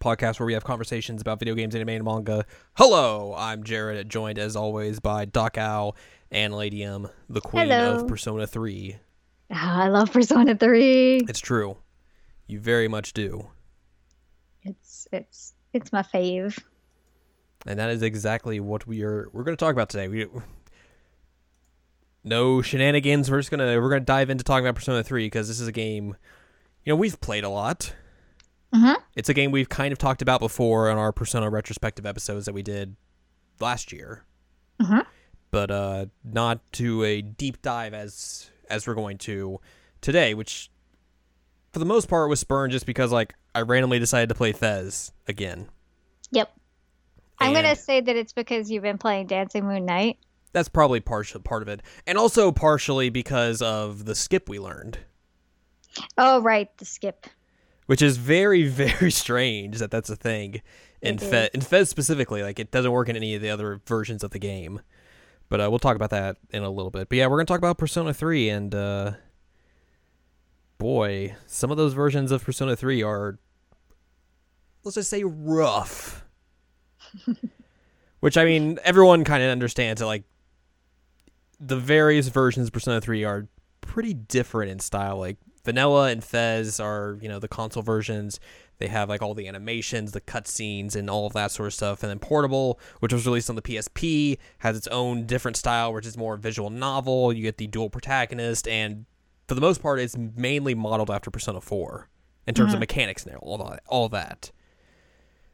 podcast where we have conversations about video games, anime, and manga. Hello, I'm Jared, joined as always by Doc Owl and Lady M, the queen Hello. of Persona 3. Oh, I love Persona 3. It's true. You very much do. It's it's it's my fave. And that is exactly what we are we're going to talk about today. We no shenanigans. We're just going to we're going to dive into talking about Persona 3 because this is a game you know, we've played a lot. Mhm. It's a game we've kind of talked about before on our Persona retrospective episodes that we did last year. Mhm. But uh not to a deep dive as as we're going to today, which for the most part was spurned just because like I randomly decided to play FES again. Yep. I'm gonna say that it's because you've been playing Dancing Moon Night. That's probably partial part of it, and also partially because of the skip we learned, Oh right, the skip. Which is very very strange that that's a thing in It FES, in FES specifically. Like it doesn't work in any of the other versions of the game, but uh, we'll talk about that in a little bit. But yeah, we're gonna talk about Persona Three, and uh, boy, some of those versions of Persona Three are, let's just say, rough. Which I mean, everyone kind of understands that like the various versions of Persona 3 are pretty different in style. Like Vanilla and FES are, you know, the console versions. They have like all the animations, the cutscenes, and all of that sort of stuff. And then Portable, which was released on the PSP, has its own different style, which is more visual novel. You get the dual protagonist, and for the most part, it's mainly modeled after Persona 4 in terms of mm-hmm. mechanics and all that. All that.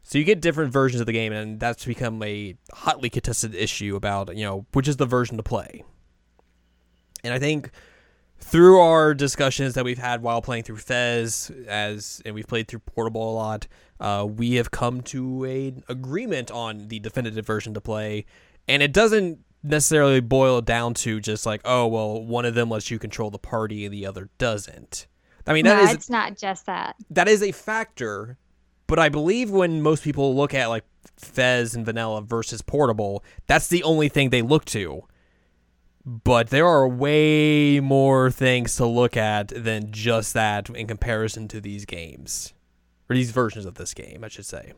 So you get different versions of the game, and that's become a hotly contested issue about you know which is the version to play. And I think through our discussions that we've had while playing through FES, as and we've played through Portable a lot, uh, we have come to a agreement on the definitive version to play, and it doesn't necessarily boil down to just like oh well one of them lets you control the party and the other doesn't. I mean that no, is it's not just that. that is a factor, but I believe when most people look at like FES and Vanilla versus Portable, that's the only thing they look to. But there are way more things to look at than just that in comparison to these games. Or these versions of this game, I should say.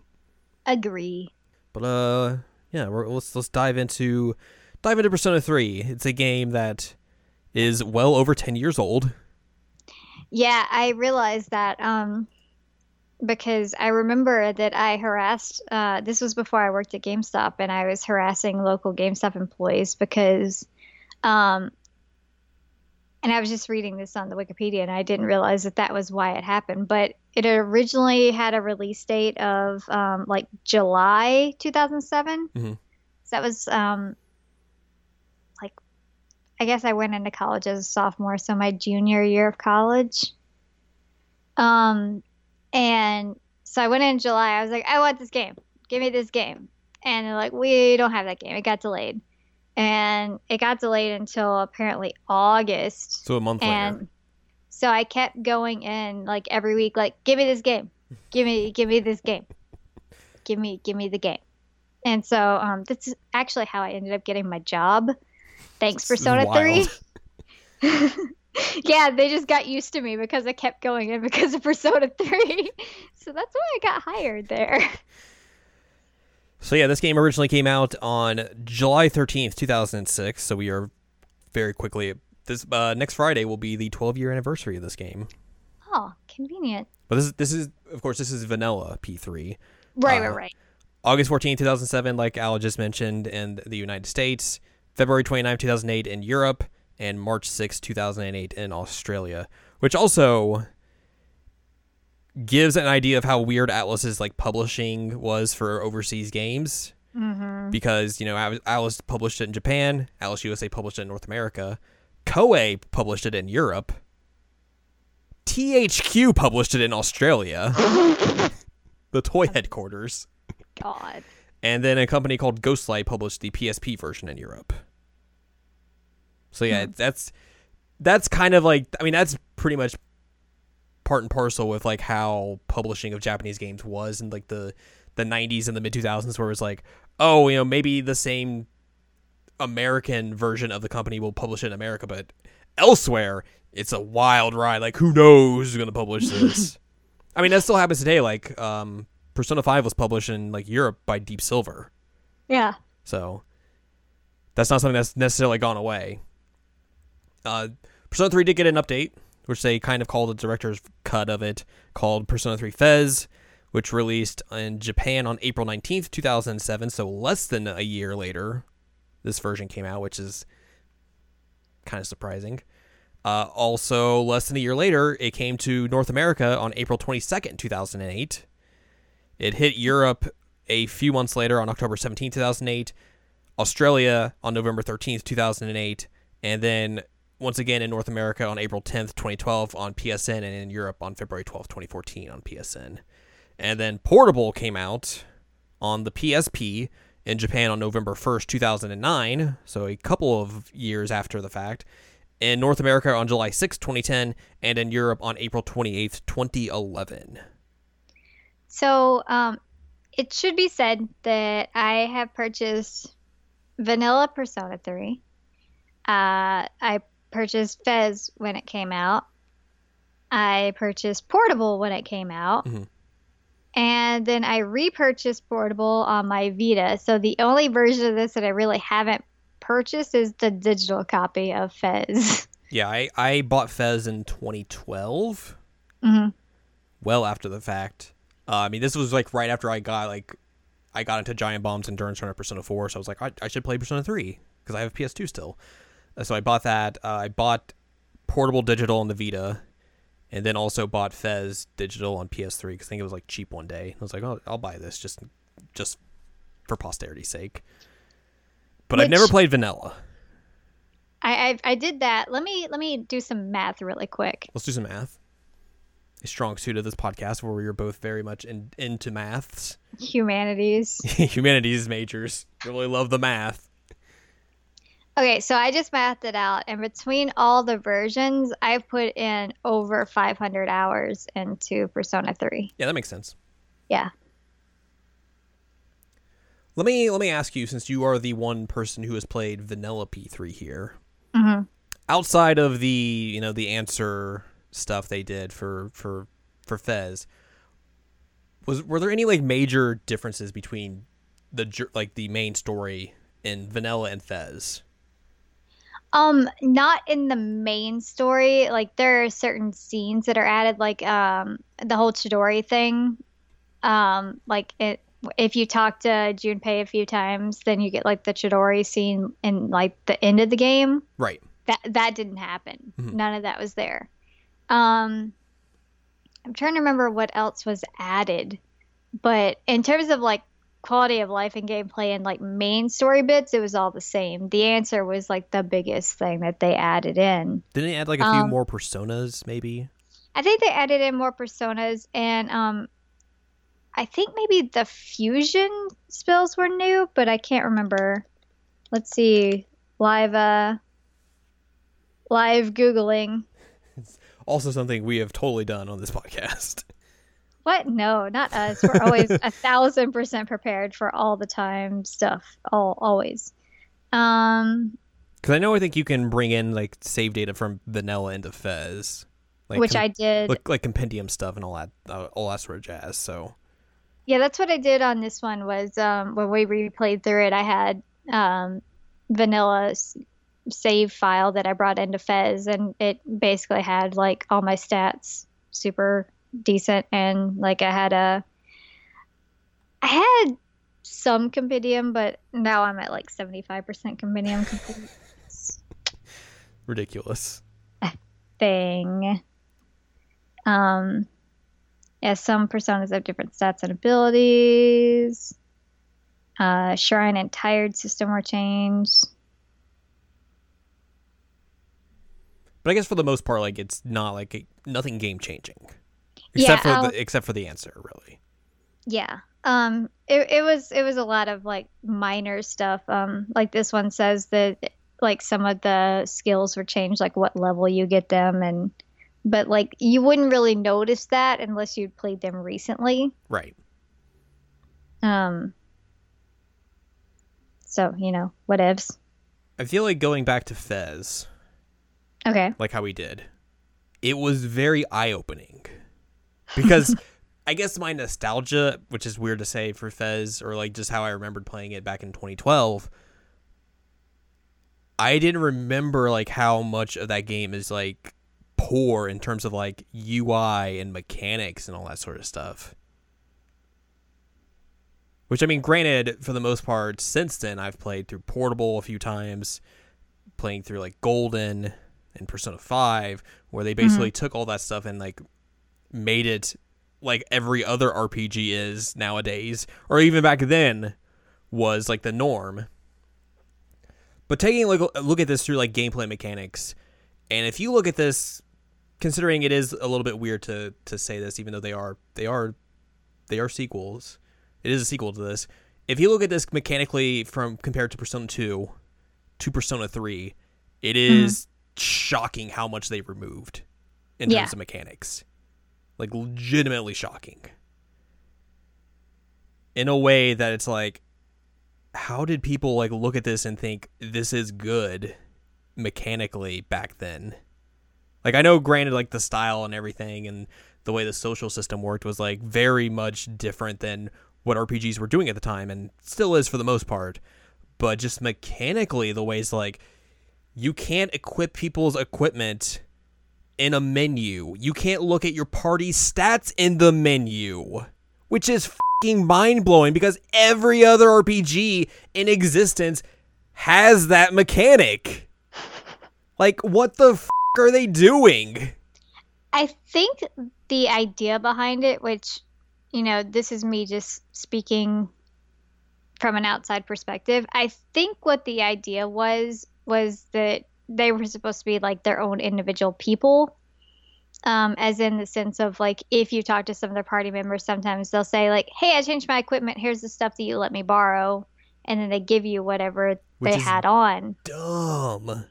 Agree. But uh yeah, we're, let's let's dive into dive into Persona 3. It's a game that is well over 10 years old. Yeah, I realized that um, because I remember that I harassed. Uh, this was before I worked at GameStop, and I was harassing local GameStop employees because, um, and I was just reading this on the Wikipedia, and I didn't realize that that was why it happened. But it originally had a release date of um, like July 2007. Mhm. So that was um, like I guess I went into college as a sophomore, so my junior year of college. Um, and so I went in July. I was like, I want this game. Give me this game. And they're like, we don't have that game. It got delayed. And it got delayed until apparently August. So a month later. And so I kept going in like every week, like, give me this game. Give me, give me this game. Give me, give me the game. And so um, that's actually how I ended up getting my job. Thanks, Persona 3 yeah, they just got used to me because I kept going in because of Persona 3. so that's why I got hired there. So yeah, this game originally came out on July 13th, 2006. So we are very quickly this uh, next Friday will be the 12 year anniversary of this game. Oh, convenient. But this is this is of course this is vanilla P3. Right, Uh, right, right. August 14th, 2007 like Al just mentioned in the United States, February 29th, 2008 in Europe, and March 6th, 2008 in Australia, which also gives an idea of how weird Atlus's like publishing was for overseas games. Mm-hmm. because you know Atlus published it in Japan, Atlus USA published it in North America, Koei published it in Europe, THQ published it in Australia, the toy headquarters. God. And then a company called Ghostlight published the PSP version in Europe. So yeah, Hmm. that's that's kind of like I mean that's pretty much part and parcel with like how publishing of Japanese games was in like the the 90s and the mid 2000s where it was like oh you know maybe the same American version of the company will publish it in America but elsewhere it's a wild ride. Like who knows who's going to publish this? I mean that still happens today. Like um Persona 5 was published in like Europe by Deep Silver. Yeah. so that's not something that's necessarily gone away. Uh, Persona 3 did get an update, which they kind of called the director's cut of it, called Persona 3 FES, which released in Japan on April 19th, 2007. So less than a year later, this version came out, which is kind of surprising. Uh, also, less than a year later, it came to North America on April 22nd, 2008. It hit Europe a few months later on October 17, 2008, Australia on November 13th, 2008, and then once again in North America on April 10th, 2012 on PSN, and in Europe on February 12th, 2014 on PSN. And then Portable came out on the PSP in Japan on November 1st, 2009, so a couple of years after the fact. In North America on July 6th, 2010, and in Europe on April 28th, 2011. So, um, it should be said that I have purchased Vanilla Persona 3. Uh, I purchased FES when it came out. I purchased Portable when it came out. Mhm. And then I repurchased Portable on my Vita. So the only version of this that I really haven't purchased is the digital copy of FES. Yeah, I, I bought FES in 2012. hmm well after the fact. Uh, I mean, this was like right after I got like I got into Giant Bomb's and Endurance Runner Persona 4, so I was like, I, I should play Persona 3 because I have PS2 still. So I bought that. Uh, I bought Portable Digital on the Vita, and then also bought FES Digital on PS3 because I think it was like cheap one day. I was like, oh, I'll buy this just just for posterity's sake. But I've never played Vanilla. I, I I did that. Let me let me do some math really quick. Let's do some math. A strong suit of this podcast where we are both very much in, into maths. Humanities. humanities majors really love the math. Okay, so I just mathed it out, and between all the versions, I've put in over 500 hours into Persona 3. Yeah, that makes sense. Yeah. Let me let me ask you, since you are the one person who has played Vanilla P3 here, hmm outside of the you know the answer stuff they did for for for FES, was were there any like major differences between the like the main story in Vanilla and FES? Um, not in the main story. Like there are certain scenes that are added, like um the whole Chidori thing. Um, like it if you talk to Junpei a few times, then you get like the Chidori scene in like the end of the game. Right. that that didn't happen. Mhm. None of that was there. Um, I'm trying to remember what else was added, but in terms of like quality of life and gameplay and like main story bits, it was all the same. The answer was like the biggest thing that they added in. Didn't it add like a few Um, more personas, maybe? I think they added in more personas and um I think maybe the fusion spells were new, but I can't remember. Let's see. Live uh live googling. It's Also, something we have totally done on this podcast. What? No, not us. We're always a thousand percent prepared for all the time stuff. All always. Um, Because I know I think you can bring in like save data from Vanilla into FES, like which com- I did. like, like compendium stuff and all that, uh, all that sort of jazz. So Yeah, that's what I did on this one. Was um, when we replayed through it, I had um, vanilla save file that I brought into FES, and it basically had like all my stats super decent, and like I had a, I had some compendium, but now I'm at like seventy five percent compendium complete ridiculous. thing. Um, yeah, some personas have different stats and abilities. Uh, Shrine and Tired system were changed. But I guess for the most part, like it's not like a, nothing game changing, except Yeah, for the except for the answer, really. Yeah. Um it, it was it was a lot of like minor stuff. Um like this one says that like some of the skills were changed like what level you get them and but like you wouldn't really notice that unless you'd played them recently. Right. Um so, you know, whatevs. I feel like going back to FES, Okay. like how we did, it was very eye opening. Because I guess my nostalgia, which is weird to say for FES, or like just how I remembered playing it back in 2012, I didn't remember like how much of that game is like poor in terms of like UI and mechanics and all that sort of stuff. Which I mean, granted, for the most part, since then I've played through Portable a few times, playing through like Golden and Persona Five, where they mm-hmm. basically took all that stuff and like made it like every other RPG is nowadays, or even back then was like the norm. But taking a look, a look at this through like gameplay mechanics, and if you look at this, considering it is a little bit weird to to say this, even though they are they are they are sequels, it is a sequel to this. If you look at this mechanically from compared to Persona Two to Persona Three, it mm-hmm. is shocking how much they removed in Yeah. terms of mechanics, like legitimately shocking. In a way that it's like, how did people like look at this and think this is good mechanically back then? Like I know granted like the style and everything and the way the social system worked was like very much different than what RPGs were doing at the time and still is for the most part. But just mechanically the ways like you can't equip people's equipment in a menu. You can't look at your party stats in the menu, which is fucking mind blowing because every other RPG in existence has that mechanic. Like, what the f- are they doing? I think the idea behind it, which, you know, this is me just speaking from an outside perspective. I think what the idea was was that they were supposed to be like their own individual people. Um, as in the sense of like if you talk to some of their party members, sometimes they'll say like, "Hey, I changed my equipment. Here's the stuff that you let me borrow," and then they give you whatever Which they had on. Dumb.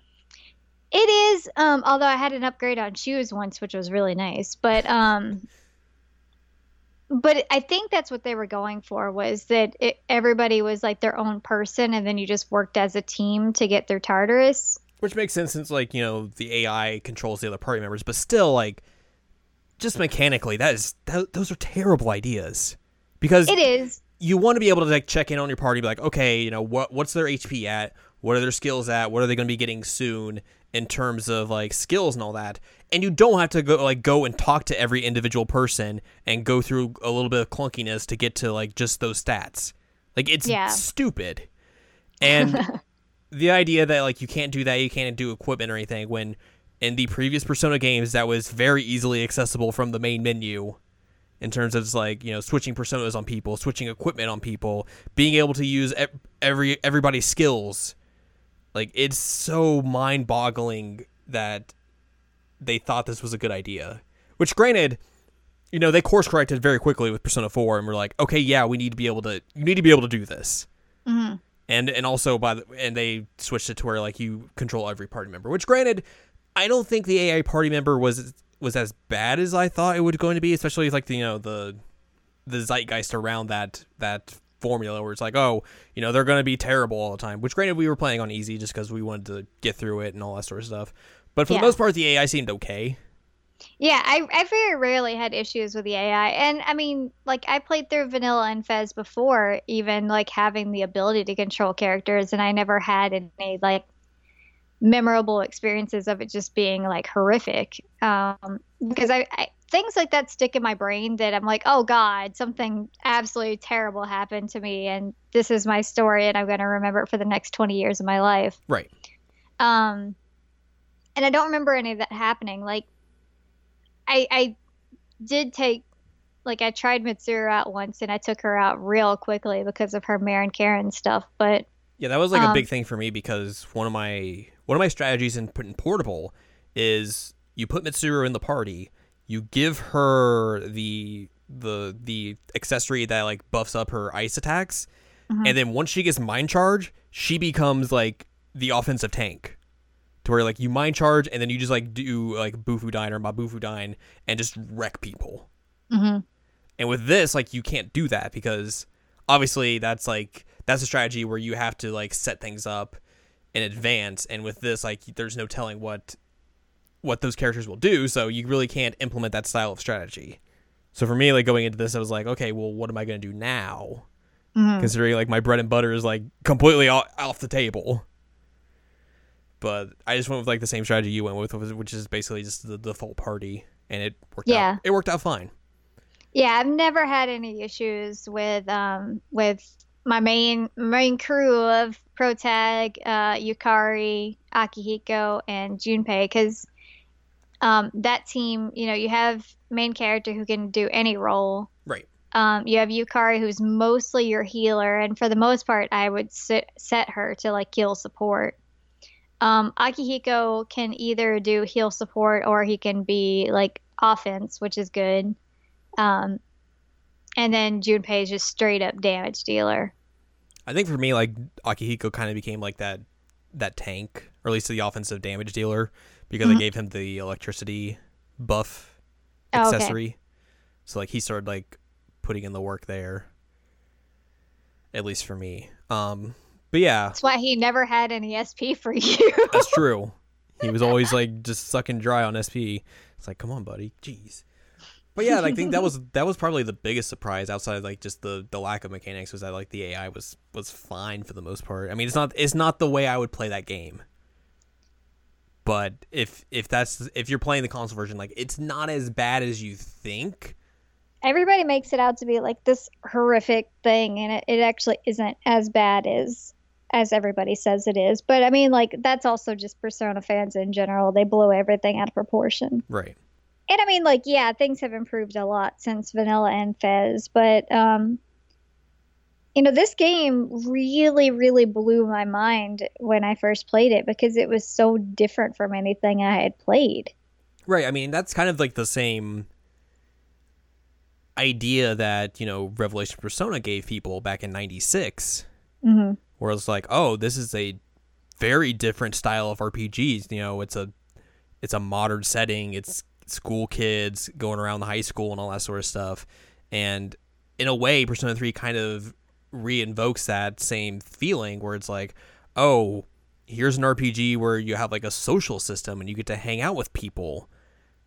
It is, um, although I had an upgrade on shoes once, which was really nice. But um, but I think that's what they were going for was that it, everybody was like their own person, and then you just worked as a team to get through Tartarus. Which makes sense since, like, you know, the AI controls the other party members, but still, like, just mechanically, that is, that, those are terrible ideas. Because It is, you want to be able to like check in on your party, be like, okay, you know, what what's their HP at? What are their skills at? What are they going to be getting soon in terms of like skills and all that? And you don't have to go like go and talk to every individual person and go through a little bit of clunkiness to get to like just those stats. Like it's Yeah. stupid. And the idea that like you can't do that, you can't do equipment or anything when in the previous Persona games that was very easily accessible from the main menu in terms of like you know switching personas on people, switching equipment on people, being able to use every everybody's skills. Like it's so mind-boggling that they thought this was a good idea. Which, granted, you know they course corrected very quickly with Persona Four, and we're like, okay, yeah, we need to be able to, you need to be able to do this. Mhm. And and also by the and they switched it to where like you control every party member. Which, granted, I don't think the AI party member was was as bad as I thought it was going to be, especially like the you know the the zeitgeist around that that formula where it's like, oh, you know, they're going to be terrible all the time. Which, granted, we were playing on easy just because we wanted to get through it and all that sort of stuff. But for Yeah. the most part, the AI seemed okay. Yeah. I I very rarely had issues with the AI, and I mean, like I played through Vanilla and FES before, even like having the ability to control characters, and I never had any like memorable experiences of it just being like horrific um because I, I things like that stick in my brain that i'm like oh god something absolutely terrible happened to me and this is my story and i'm going to remember it for the next 20 years of my life Right. um and i don't remember any of that happening like i i did take like i tried mitsuru out once and i took her out real quickly because of her Marin Karin stuff but Yeah, that was like a Um, big thing for me because one of my one of my strategies in putting portable is you put Mitsuru in the party, you give her the the the accessory that like buffs up her ice attacks, Mhm. and then once she gets mind charge, she becomes like the offensive tank. To where like you mind charge and then you just like do like Bufudine or Mabufudine and just wreck people. hmm And with this, like you can't do that because obviously that's like that's a strategy where you have to like set things up in advance. And with this, like there's no telling what what those characters will do, so you really can't implement that style of strategy. So for me, like going into this, I was like, okay, well, what am I gonna do now? hmm Considering like my bread and butter is like completely off the table. But I just went with like the same strategy you went with, which is basically just the default party, and it worked Yeah. out. It worked out fine. Yeah, I've never had any issues with um with my main main crew of Protag, uh, Yukari, Akihiko, and Junpei because um that team, you know, you have main character who can do any role. Right. Um, you have Yukari who's mostly your healer, and for the most part, I would sit, set her to like heal support. Um, Akihiko can either do heal support or he can be like offense, which is good. Um, and then Junpei is just straight up damage dealer. I think for me, like Akihiko kind of became like that that tank, or at least the offensive damage dealer, because I Mhm. gave him the electricity buff Oh, okay. accessory. So like he started like putting in the work there. At least for me. Um but yeah, That's why he never had any SP for you. that's true. He was always like just sucking dry on SP. It's like, come on, buddy. Jeez. But yeah, I think that was that was probably the biggest surprise outside of, like just the the lack of mechanics was that like the AI was was fine for the most part. I mean, it's not it's not the way I would play that game. But if if that's if you're playing the console version, like it's not as bad as you think. Everybody makes it out to be like this horrific thing, and it, it actually isn't as bad as as everybody says it is. But I mean, like that's also just Persona fans in general. They blow everything out of proportion. Right. And I mean, like, yeah, things have improved a lot since Vanilla and FES, but um, you know, this game really, really blew my mind when I first played it because it was so different from anything I had played. Right. I mean, that's kind of like the same idea that, you know, Revelation Persona gave people back in 96, hmm where it's like, oh, this is a very different style of RPGs. You know, it's a it's a modern setting. It's school kids going around the high school and all that sort of stuff. And in a way, Persona 3 kind of reinvokes that same feeling where it's like, oh, here's an RPG where you have like a social system and you get to hang out with people.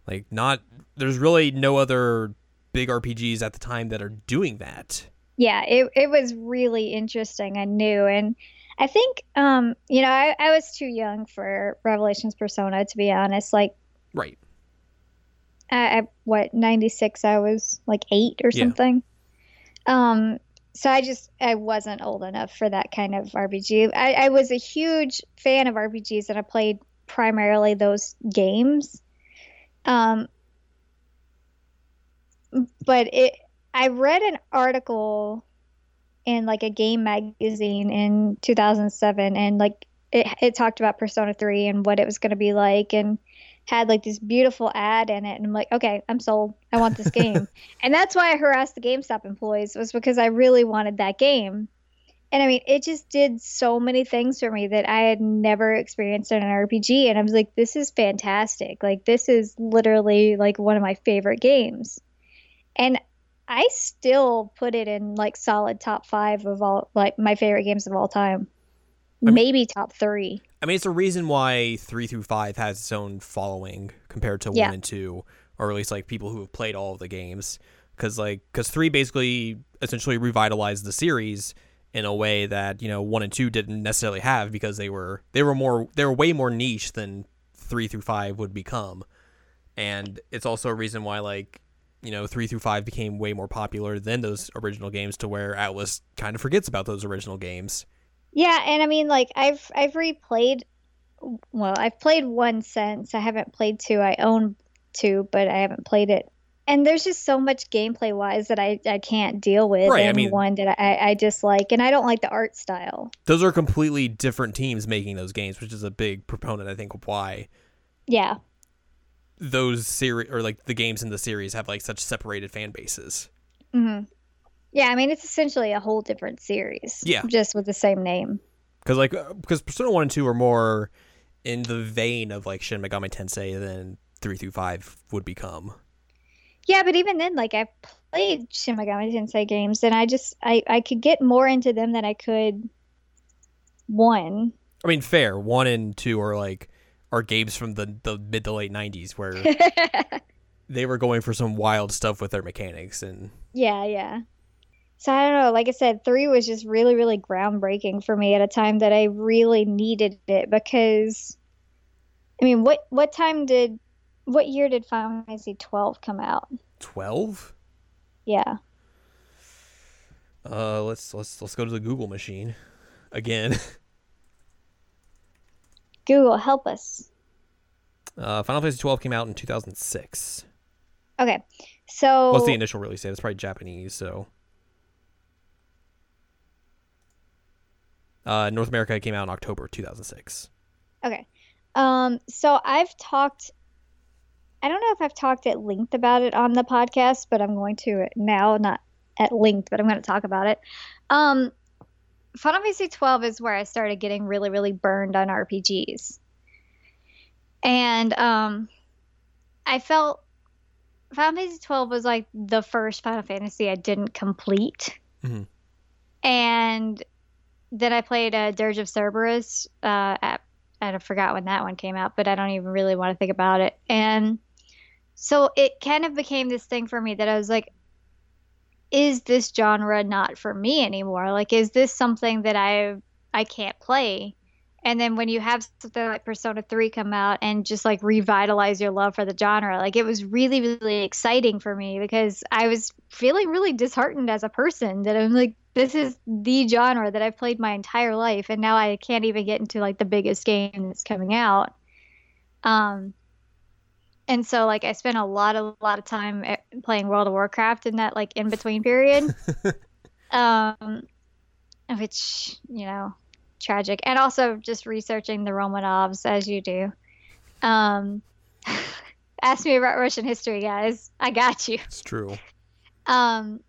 Like not there's really no other big RPGs at the time that are doing that. Yeah, it it was really interesting and new, and I think um, you know, I, I was too young for Revelations Persona to be honest. Like, Right. I, I what ninety six, I was like eight or Yeah. something. Um, so I just I wasn't old enough for that kind of RPG. I, I was a huge fan of RPGs, and I played primarily those games. Um, but it I read an article in like a game magazine in 2007, and like it it talked about Persona 3 and what it was going to be like, and had like this beautiful ad in it and I'm like, okay, I'm sold. I want this game. and that's why I harassed the GameStop employees was because I really wanted that game. And I mean, it just did so many things for me that I had never experienced in an RPG and I was like, this is fantastic. Like this is literally like one of my favorite games. And I still put it in like solid top 5 of all like my favorite games of all time. mean- Maybe top 3. I mean, it's a reason why three through five has its own following compared to Yeah. one and two, or at least like people who have played all of the games. Because like, because three basically essentially revitalized the series in a way that you know one and two didn't necessarily have because they were they were more they were way more niche than three through five would become, and it's also a reason why like you know three through five became way more popular than those original games to where Atlus kind of forgets about those original games. Yeah, and I mean, like I've I've replayed. Well, I've played one since. I haven't played two. I own two, but I haven't played it. And there's just so much gameplay wise that I, I can't deal with. Right, I mean- one that I, I dislike, and I don't like the art style. those are completely different teams making those games, which is a big proponent, I think, of why. Yeah, those series or like the games in the series have like such separated fan bases. hmm Yeah, I mean it's essentially a whole different series. Yeah. just with the same name. Because like because Persona One and Two are more in the vein of like Shin Megami Tensei than three through five would become. Yeah, but even then, like I've played Shin Megami Tensei games, and I just I I could get more into them than I could one. I mean, fair. One and two are like are games from the the mid to late '90s where they were going for some wild stuff with their mechanics and yeah, yeah. So I don't know. Like I said, three was just really, really groundbreaking for me at a time that I really needed it because, I mean, what what time did, what year did Final Fantasy twelve come out? twelve. Yeah. Uh, let's let's let's go to the Google machine again. Google, help us. Uh, Final Fantasy twelve came out in 2006. Okay, so What's the initial release date? It's probably Japanese, so. Uh, North America came out in October 2006. Okay. Um, so I've talked I don't know if I've talked at length about it on the podcast, but I'm going to now, not at length, but I'm going to talk about it. Um Final Fantasy 12 is where I started getting really, really burned on RPGs. And um I felt Final Fantasy 12 was like the first Final Fantasy I didn't complete. Mhm. And then I played a Dirge of Cerberus uh, at I forgot when that one came out, but I don't even really want to think about it. And so it kind of became this thing for me that I was like, is this genre not for me anymore? Like, is this something that I I can't play? And then when you have something like Persona 3 come out and just like revitalize your love for the genre, like it was really, really exciting for me because I was feeling really disheartened as a person that I'm like, this is the genre that I've played my entire life, and now I can't even get into like the biggest game that's coming out. Um, and so like I spent a lot of a lot of time playing World of Warcraft in that like in between period, um, which you know, tragic, and also just researching the Romanovs as you do. Um, ask me about Russian history, guys. I got you. It's true. Um,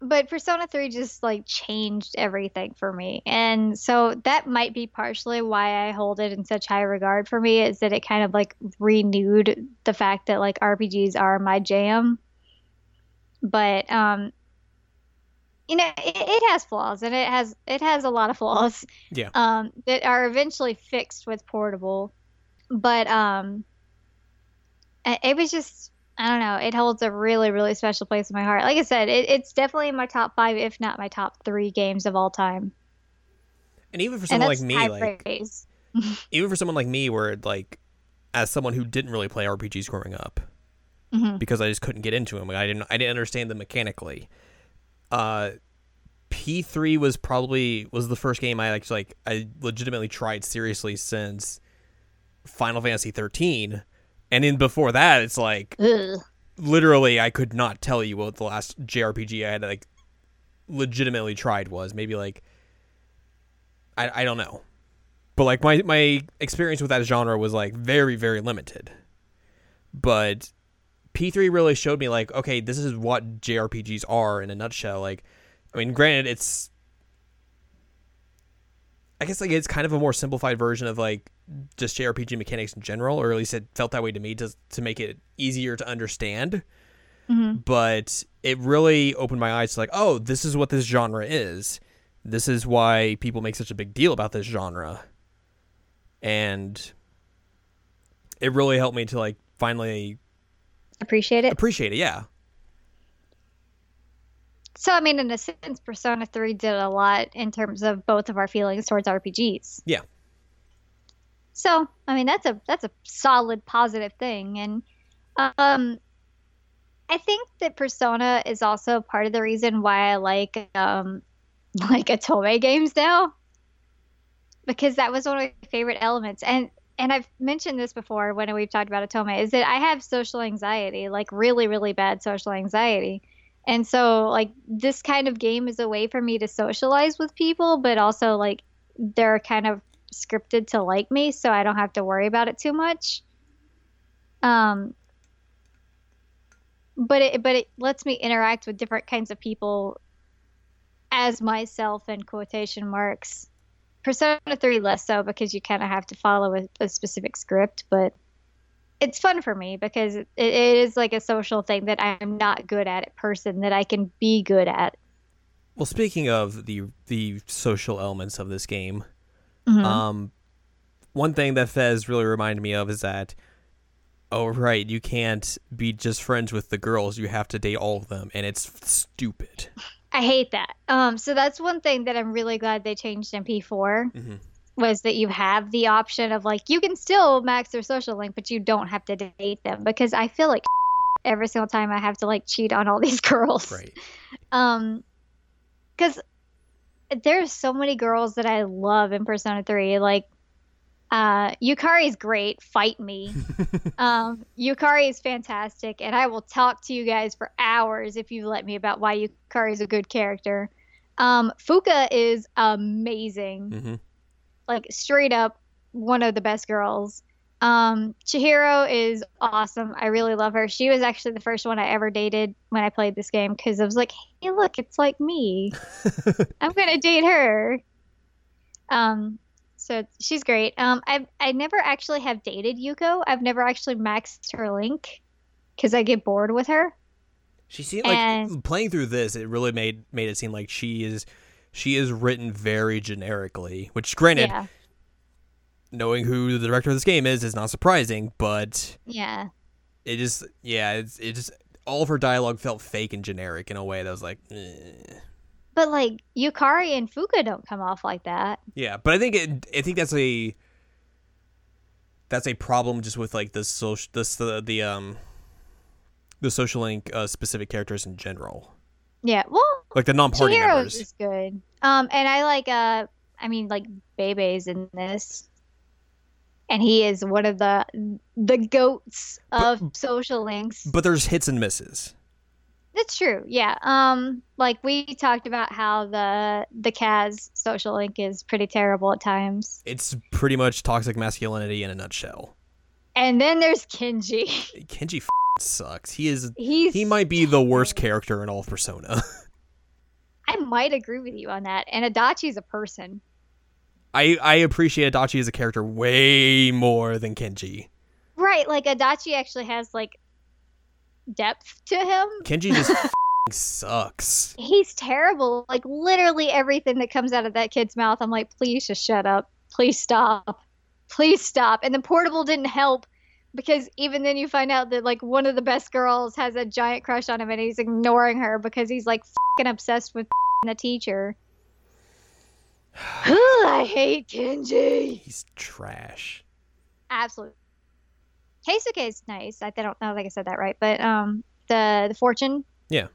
but Persona 3 just like changed everything for me. And so that might be partially why I hold it in such high regard for me is that it kind of like renewed the fact that like RPGs are my jam. But um you know, it, it has flaws and it has it has a lot of flaws. Yeah. Um that are eventually fixed with portable. But um it it was just I don't know. It holds a really, really special place in my heart. Like I said, it, it's definitely my top five, if not my top three games of all time. And even for someone like me, like even for someone like me, where like as someone who didn't really play RPGs growing up Mhm. because I just couldn't get into them, like, I didn't I didn't understand them mechanically. Uh, P three was probably was the first game I like like I legitimately tried seriously since Final Fantasy thirteen, and in before that, it's like Ugh. literally I could not tell you what the last JRPG I had like legitimately tried was. Maybe like I I don't know. But like my my experience with that genre was like very very limited. But P3 really showed me like okay, this is what JRPGs are in a nutshell. Like I mean, granted it's I guess like it's kind of a more simplified version of like just JRPG mechanics in general, or at least it felt that way to me to to make it easier to understand. Mhm. But it really opened my eyes to like, oh, this is what this genre is. This is why people make such a big deal about this genre. And it really helped me to like finally Appreciate it. appreciate it. Yeah. So, I mean, in a sense, Persona 3 did a lot in terms of both of our feelings towards RPGs. Yeah. So, I mean, that's a that's a solid positive thing, and um, I think that Persona is also part of the reason why I like um, like otome games now, because that was one of my favorite elements, and and I've mentioned this before when we've talked about otome, is that I have social anxiety, like really really bad social anxiety. And so, like, this kind of game is a way for me to socialize with people, but also, like, they're kind of scripted to like me, so I don't have to worry about it too much. Um, but it but it lets me interact with different kinds of people as myself in quotation marks. Persona 3 less so because you kind of have to follow a, a, specific script, but it's fun for me because it, it is like a social thing that I'm not good at at person that I can be good at. Well, speaking of the the social elements of this game, mm-hmm. um, one thing that FES really reminded me of is that oh right, you can't be just friends with the girls. You have to date all of them, and it's stupid. I hate that. Um, so that's one thing that I'm really glad they changed in P4 mm-hmm. was that you have the option of like you can still max their social link, but you don't have to date them because I feel like every single time I have to like cheat on all these girls. Right. Um, because there's so many girls that I love in Persona 3. Like uh, Yukari is great. Fight me. um, Yukari is fantastic, and I will talk to you guys for hours if you let me about why Yukari is a good character. Um, Fuuka is amazing. Mm-hmm. Like straight up one of the best girls. Um, Chihiro is awesome. I really love her. She was actually the first one I ever dated when I played this game because I was like, hey, look, it's like me. I'm gonna date her. Um, so she's great. Um, I I never actually have dated Yuko. I've never actually maxed her link because I get bored with her. She seemed and, like playing through this. It really made made it seem like she is she is written very generically. Which, granted, yeah. Knowing who the director of this game is is not surprising, but yeah, it just yeah, it's it just all of her dialogue felt fake and generic in a way that was like. Eh. But like Yukari and Fuuka don't come off like that. Yeah, but I think it, I think that's a that's a problem just with like the social this the the um the social link uh, specific characters in general. Yeah, well, like the non-party Chihiro's members is good. Um, and I like uh, I mean like Bebe's in this, and he is one of the the goats of but, social links. But there's hits and misses. That's true. Yeah. Um, like we talked about how the the Kaz social link is pretty terrible at times. It's pretty much toxic masculinity in a nutshell. And then there's Kenji. Kenji f- sucks. He is. He's he might be the worst character in all of Persona. I might agree with you on that. And Adachi is a person. I I appreciate Adachi as a character way more than Kenji. Right, like Adachi actually has like depth to him. Kenji just sucks. He's terrible. Like literally everything that comes out of that kid's mouth, I'm like, please just shut up. Please stop. Please stop. And the portable didn't help because even then you find out that like one of the best girls has a giant crush on him and he's ignoring her because he's like fucking obsessed with the teacher. I hate Kenji. He's trash. Absolutely Keisuke is nice. I don't know, like I said that right, but um, the the fortune. Yeah.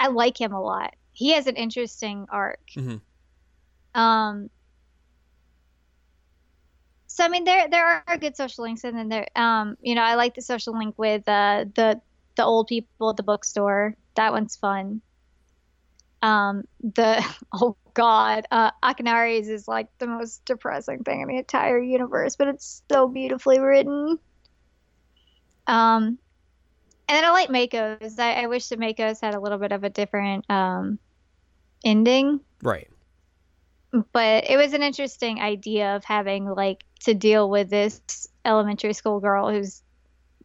I like him a lot. He has an interesting arc. Mm-hmm. Um. So I mean, there there are good social links, and then there, um, you know, I like the social link with uh, the the old people at the bookstore. That one's fun. Um, the oh god, uh, Akinari's is like the most depressing thing in the entire universe, but it's so beautifully written. Um, and then I like Mako's. I, I wish that Mako's had a little bit of a different um, ending. Right. But it was an interesting idea of having like to deal with this elementary school girl who's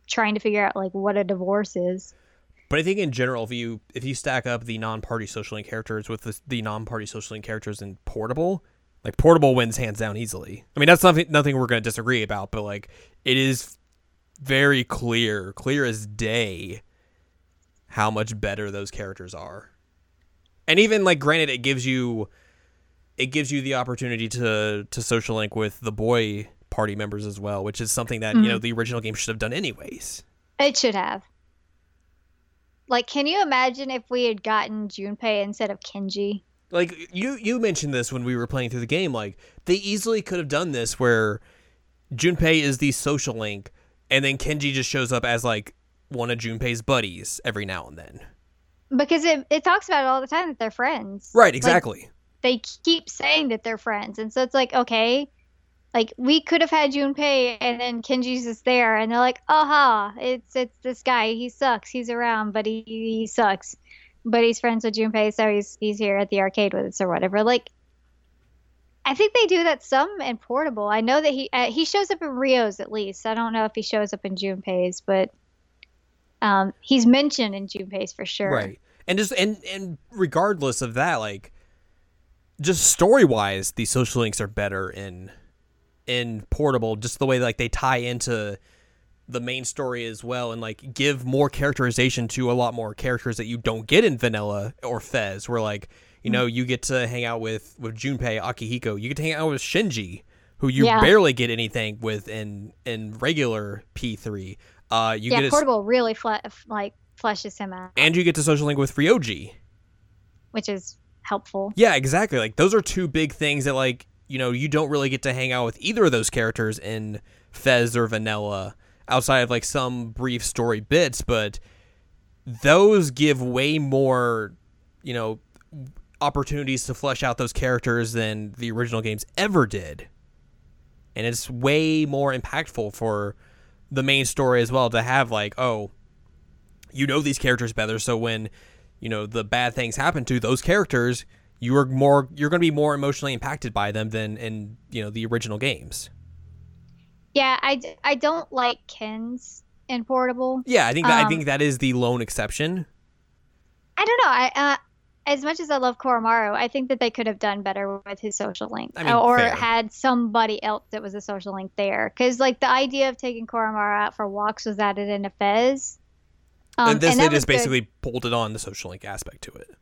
trying to figure out like what a divorce is. But I think in general, if you if you stack up the non-party social link characters with the, the non-party social link characters in Portable, like Portable wins hands down easily. I mean, that's nothing nothing we're going to disagree about, but like it is very clear, clear as day, how much better those characters are. And even like, granted, it gives you it gives you the opportunity to to social link with the boy party members as well, which is something that mm-hmm. you know the original game should have done anyways. It should have. Like, can you imagine if we had gotten Junpei instead of Kenji? Like you you mentioned this when we were playing through the game. Like they easily could have done this where Junpei is the social link, and then Kenji just shows up as like one of Junpei's buddies every now and then. Because it it talks about it all the time that they're friends. Right. Exactly. Like, they keep saying that they're friends, and so it's like okay, like we could have had Junpei and then Kenji's just there and they're like, aha, it's it's this guy. He sucks. He's around, but he, he sucks. But he's friends with Junpei, so he's he's here at the arcade with us or whatever. Like I think they do that some in Portable. I know that he uh, he shows up in Rio's at least. I don't know if he shows up in Junpei's, but um, he's mentioned in Junpei's for sure. Right. And just and and regardless of that, like just story wise, the social links are better in in Portable. Just the way like they tie into the main story as well, and like give more characterization to a lot more characters that you don't get in Vanilla or FES. Where like you know you get to hang out with with Junpei, Akihiko. You get to hang out with Shinji, who you Yeah. barely get anything with in in regular P three. Uh, you yeah, get a, Portable really fle- like fleshes him out, and you get to social link with Ryoji. which is helpful. Yeah, exactly. Like those are two big things that like you know you don't really get to hang out with either of those characters in FES or Vanilla outside of like some brief story bits, but those give way more you know opportunities to flesh out those characters than the original games ever did. And it's way more impactful for the main story as well to have like, oh, you know these characters better, so when you know the bad things happen to those characters, you are more you're going to be more emotionally impacted by them than in you know the original games. Yeah, I, I don't like Ken's in Portable. Yeah, I think that, I Um, think that is the lone exception. I don't know. I uh, as much as I love Koromaru, I think that they could have done better with his social link, I mean, or fair. had somebody else that was a social link there. Because like the idea of taking Koromaru out for walks was added into FES. Um, and this and they just good. basically bolted on the social link aspect to it.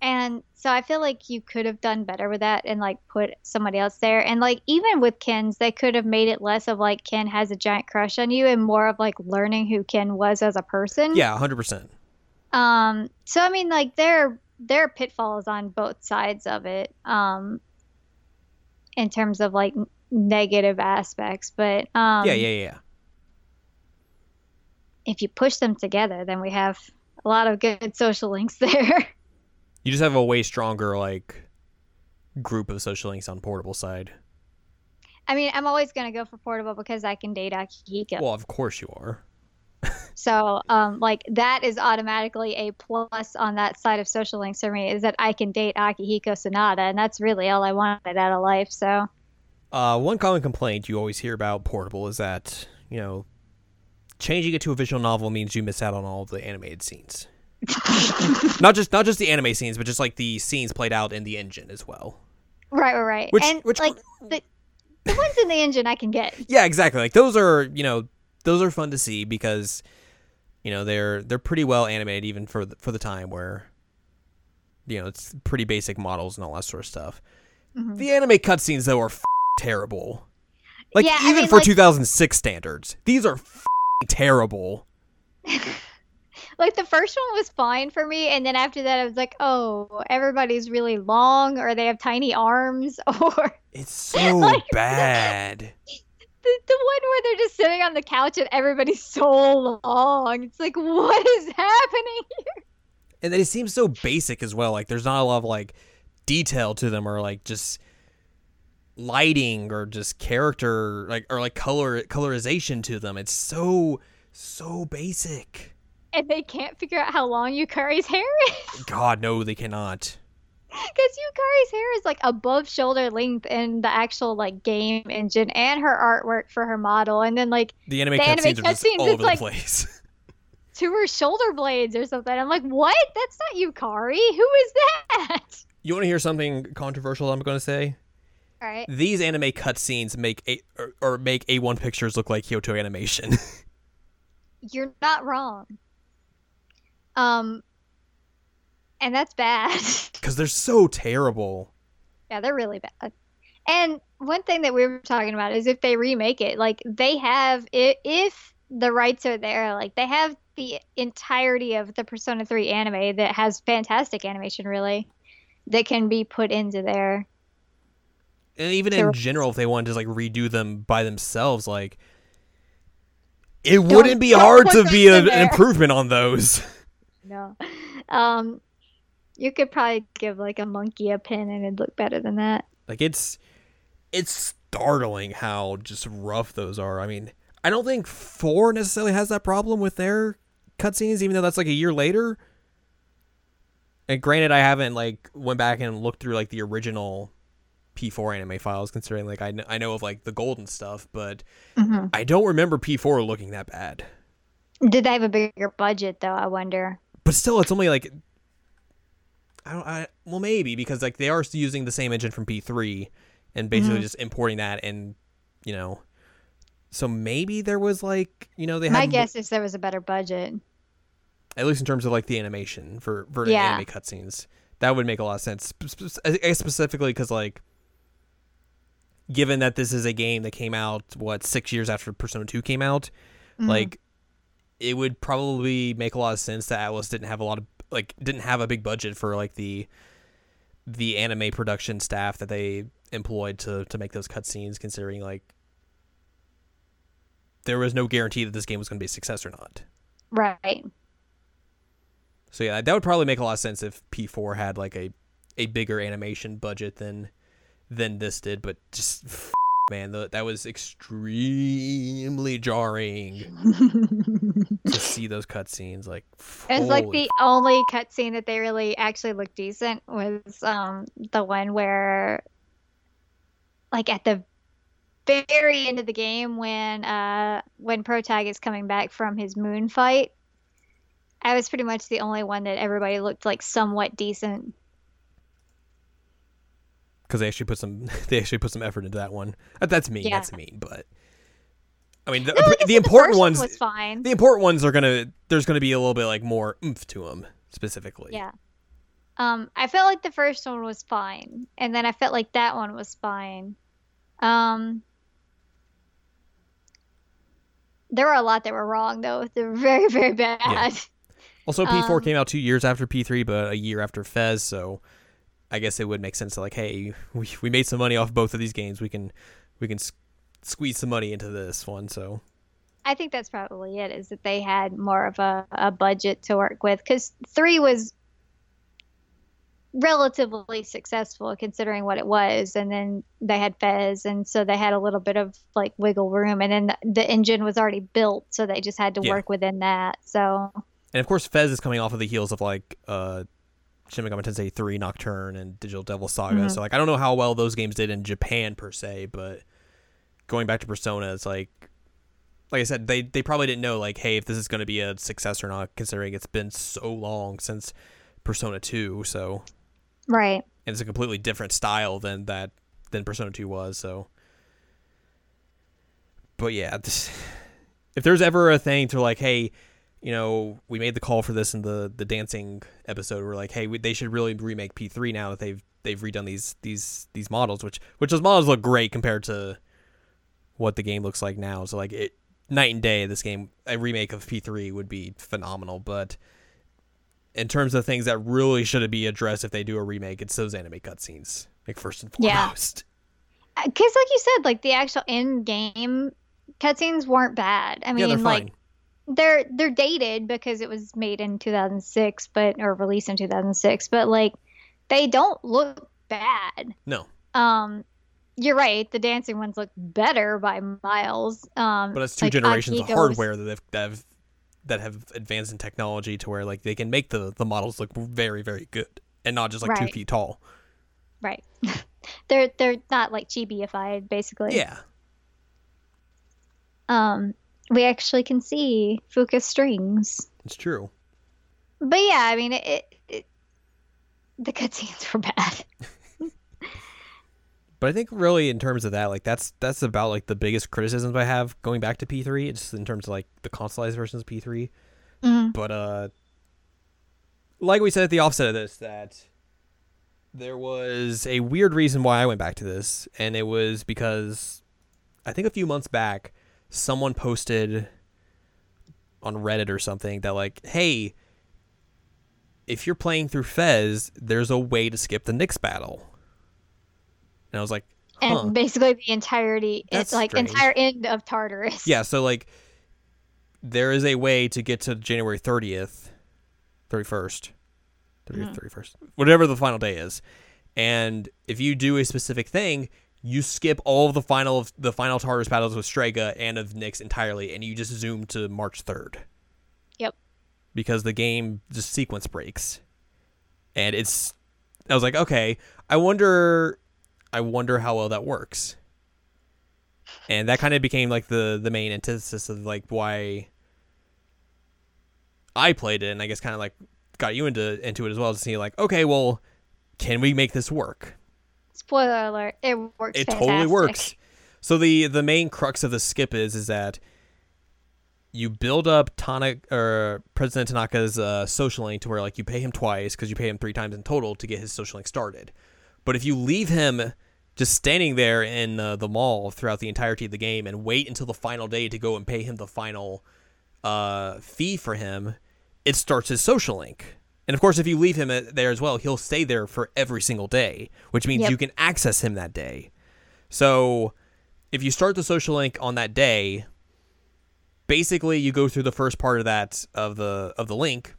And so I feel like you could have done better with that and like put somebody else there. And like even with Ken's, they could have made it less of like Ken has a giant crush on you and more of like learning who Ken was as a person. Yeah, hundred percent. Um so I mean like there there are pitfalls on both sides of it. Um in terms of like negative aspects, but um Yeah, yeah, yeah. if you push them together, then we have a lot of good social links there. You just have a way stronger like group of social links on portable side. I mean, I'm always gonna go for portable because I can date Akihiko. Well, of course you are. So, um, like that is automatically a plus on that side of social links for me is that I can date Akihiko Sanada, and that's really all I wanted out of life. So, Uh, one common complaint you always hear about portable is that you know changing it to a visual novel means you miss out on all the animated scenes. Not just not just the anime scenes, but just like the scenes played out in the engine as well. right, right, right, Which- and which- like the the ones in the engine I can get. Yeah, exactly. Like those are you know those are fun to see because you know they're they're pretty well animated even for the, for the time where you know it's pretty basic models and all that sort of stuff. Mhm. The anime cutscenes though are f- terrible. Like Yeah, I even mean, for like- 2006 standards, these are f- terrible. Like the first one was fine for me, and then after that, I was like, oh, everybody's really long, or they have tiny arms, or It's so Like- bad. the, the one where they're just sitting on the couch and everybody's so long. It's like, what is happening? And they seem so basic as well. Like there's not a lot of like detail to them or like just lighting or just character like or like color colorization to them. It's so so basic. And they can't figure out how long Yukari's hair is. God no, they cannot. Because Yukari's hair is like above shoulder length in the actual like game engine and her artwork for her model. And then like The anime The anime cutscenes are just cutscenes, all it's over like- the place. to her shoulder blades or something. I'm like, what? That's not Yukari. Who is that? you want to hear something controversial? I'm going to say All right. these anime cutscenes make a or, or make A1 pictures look like Kyoto Animation. You're not wrong. Um, and that's bad. because they're so terrible. Yeah, they're really bad. And one thing that we were talking about is if they remake it, like they have, if the rights are there, like they have the entirety of the Persona 3 anime that has fantastic animation, really, that can be put into there. and even in general, if they wanted to like redo them by themselves, like it wouldn't be hard to be a, an improvement on those. No. Um, you could probably give like a monkey a pin and it'd look better than that. Like it's it's startling how just rough those are. I mean, I don't think four necessarily has that problem with their cutscenes, even though that's like a year later. And granted, I haven't like went back and looked through like the original P4 anime files, considering like I, kn- I know of like the golden stuff, but hmm I don't remember P4 looking that bad. Did they have a bigger budget though? I wonder. But still, it's only like I don't. I well maybe because like they are using the same engine from P3 and basically Mhm. just importing that and you know. So maybe there was like you know they had My mo- guess is there was a better budget. at least in terms of like the animation for for Yeah. anime cutscenes. That would make a lot of sense, I guess specifically because like, given that this is a game that came out what six years after Persona Two came out, Mhm. like, it would probably make a lot of sense that Atlus didn't have a lot of like didn't have a big budget for like the the anime production staff that they employed to to make those cutscenes, considering like there was no guarantee that this game was going to be a success or not. right. So yeah, that would probably make a lot of sense if P4 had like a a bigger animation budget than than this did, but just f- man, the, that was extremely jarring to see those cutscenes. Like, It's like the only cutscene that they really actually looked decent was um the one where like at the very end of the game when uh when Protag is coming back from his moon fight. I was pretty much the only one that everybody looked like somewhat decent. Because they actually put some they actually put some effort into that one. Uh, That's mean. Yeah. That's mean, but I mean the, No, I the the important one ones was fine. the important ones are gonna there's gonna be a little bit like more oomph to them specifically. Yeah. Um, I felt like the first one was fine, and then I felt like that one was fine. Um, there were a lot that were wrong though. They were very, very bad. Also, P4 Um, came out two years after P3, but a year after FES, so I guess it would make sense to like, hey, we, we made some money off both of these games. We can we can s- squeeze some money into this one. So I think that's probably it. Is that they had more of a, a budget to work with because three was relatively successful considering what it was, and then they had FES, and so they had a little bit of like wiggle room, and then the, the engine was already built, so they just had to Yeah. work within that. So and of course, FES is coming off of the heels of like uh, Shin Megami Tensei 3 Nocturne and Digital Devil Saga. Mhm. So like, I don't know how well those games did in Japan per se, but going back to Persona, it's like. Like I said, they, they probably didn't know like, hey, if this is going to be a success or not, considering it's been so long since Persona 2. So right. and it's a completely different style than that than Persona 2 was. So, but yeah, this, if there's ever a thing to like, hey, you know, we made the call for this in the the dancing episode. We're like, hey, we, they should really remake P3 now that they've they've redone these these these models, which which those models look great compared to what the game looks like now. So like it night and day. This game a remake of P3 would be phenomenal, but in terms of things that really should be addressed if they do a remake, it's those anime cutscenes, like first and foremost. Uh, because, like you said, like the actual in-game cutscenes weren't bad. I mean, they're like. They're they're dated because it was made in 2006, but or released in 2006, but like they don't look bad. No, Um, you're right. The dancing ones look better by miles. Um, but it's two like generations of hardware that have, that have that have advanced in technology to where like they can make the the models look very very good and not just like two feet tall. Right. they're they're not like chibiified, basically. Yeah, Um, we actually can see Fuuka strings. it's true. But yeah, I mean, it, it, it the cutscenes were bad. But I think really in terms of that, like that's that's about like the biggest criticisms I have going back to P3. It's in terms of like the consoleized versions of P3. Mhm. But uh like we said at the offset of this that there was a weird reason why I went back to this and it was because I think a few months back someone posted on Reddit or something that like, "Hey, if you're playing through FES, there's a way to skip the Nyx battle." And I was like, And basically the entirety, it's like strange. entire end of Tartarus. Yeah, so like there is a way to get to January 30th, 31st, 30th, Mhm. 31st, whatever the final day is. And if you do a specific thing, you skip all of the final of the final Tartarus battles with Strega and of Nyx entirely, and you just zoom to March third. Yep. Because the game just sequence breaks, and it's. I was like, okay, I wonder, I wonder how well that works. And that kind of became like the the main antithesis of like why I played it, and I guess kind of like got you into into it as well to see like, okay, well, can we make this work? Spoiler alert: it works. It fantastic. totally works. So the the main crux of the skip is is that you build up Tana or President Tanaka's uh, social link to where like you pay him twice because you pay him three times in total to get his social link started. But if you leave him just standing there in uh, the mall throughout the entirety of the game and wait until the final day to go and pay him the final uh, fee for him, it starts his social link. And of course, if you leave him uh, there as well, he'll stay there for every single day, which means Yep. you can access him that day. So if you start the social link on that day, basically you go through the first part of that of the of the link,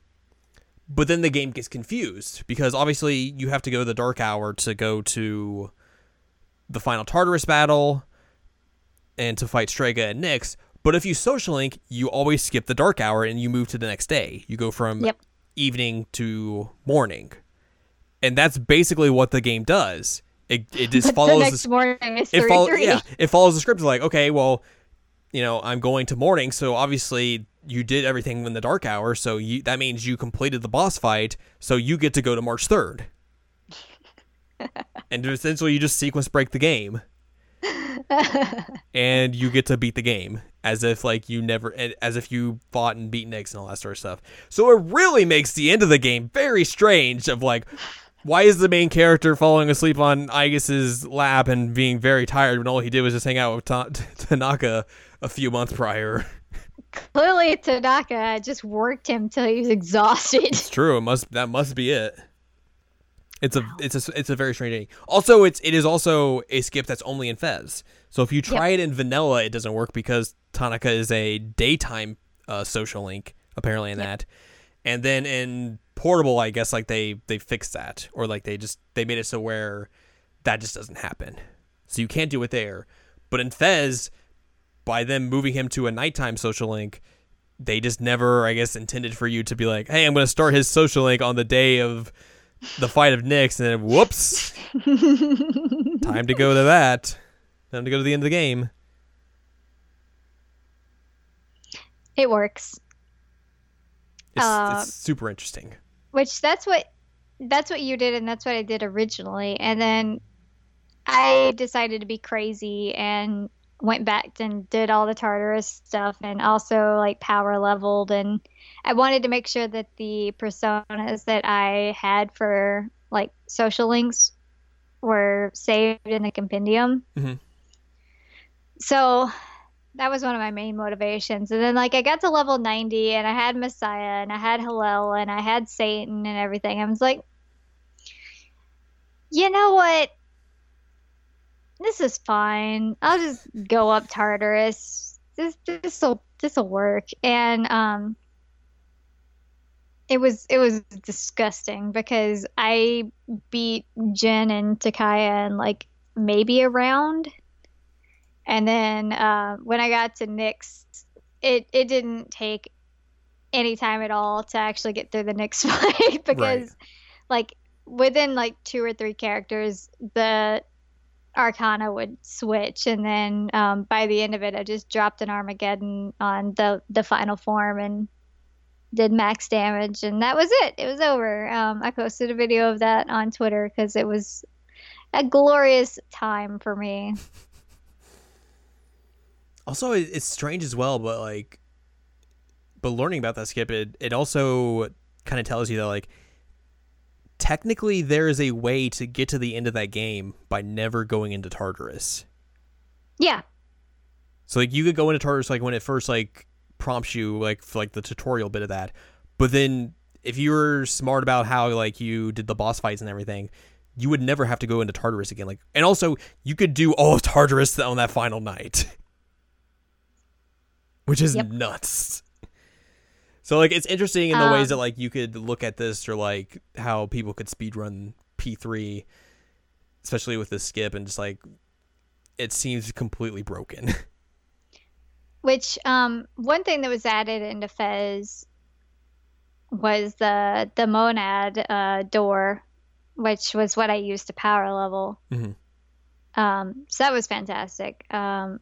but then the game gets confused because obviously you have to go to the dark hour to go to the final Tartarus battle and to fight Strega and Nyx. But if you social link, you always skip the dark hour and you move to the next day. You go from Yep. Evening to morning. And that's basically what the game does. It, it just But follows the the morning is it three. yeah it follows the script like okay well you know i'm going to morning so obviously you did everything in the dark hour so you that means you completed the boss fight so you get to go to march 3rd and essentially you just sequence break the game and you get to beat the game as if like you never as if you fought and beat Nyx and all that sort of stuff so it really makes the end of the game very strange of like why is the main character falling asleep on Aegis's lap and being very tired when all he did was just hang out with Ta- Tanaka a few months prior? Clearly, Tanaka just worked him till he was exhausted. It's true. It must that must be it. It's a it's a it's a very strange thing. Also, it's it is also a skip that's only in FES. So if you try it in vanilla, it doesn't work because Tanaka is a daytime uh, social link apparently in that. And then in portable, I guess like they they fixed that or like they just they made it so where that just doesn't happen. So you can't do it there. But in FES, by them moving him to a nighttime social link, they just never, I guess, intended for you to be like, hey, I'm going to start his social link on the day of the fight of Nyx, and then whoops, time to go to that. Time to go to the end of the game. It works. It's, Uh, it's super interesting. Which that's what that's what you did and that's what I did originally. And then I decided to be crazy and went back and did all the Tartarus stuff and also like power leveled and I wanted to make sure that the personas that I had for like social links were saved in the compendium. Mm Mhm. So that was one of my main motivations. And then like I got to level 90 and I had Messiah and I had Helel and I had Satan and everything. I was like, you know what? This is fine. I'll just go up Tartarus. This this'll this'll work. And um it was it was disgusting because I beat Jin and Takaya in like maybe a round. And then uh, when I got to Nyx, it it didn't take any time at all to actually get through the Nyx fight because like within like two or three characters the arcana would switch. And then um, by the end of it i just dropped an armageddon on the the final form and did max damage. And that was it. It was over. Um, i posted a video of that on twitter because it was a glorious time for me Also, it's strange as well, but like, but learning about that skip, it it also kind of tells you that like, technically there is a way to get to the end of that game by never going into Tartarus. yeah So like you could go into Tartarus like when it first like prompts you like for like the tutorial bit of that, but then if you were smart about how like you did the boss fights and everything, you would never have to go into Tartarus again. Like and also you could do all of Tartarus on that final night, which is Yep. nuts. So like it's interesting in the ways that Um, like you could look at this or like how people could speedrun P three, especially with the skip and just like it seems completely broken. Which um, one thing that was added into FES was the the monad uh, door, which was what I used to power level. Mhm. Um, so that was fantastic. Um,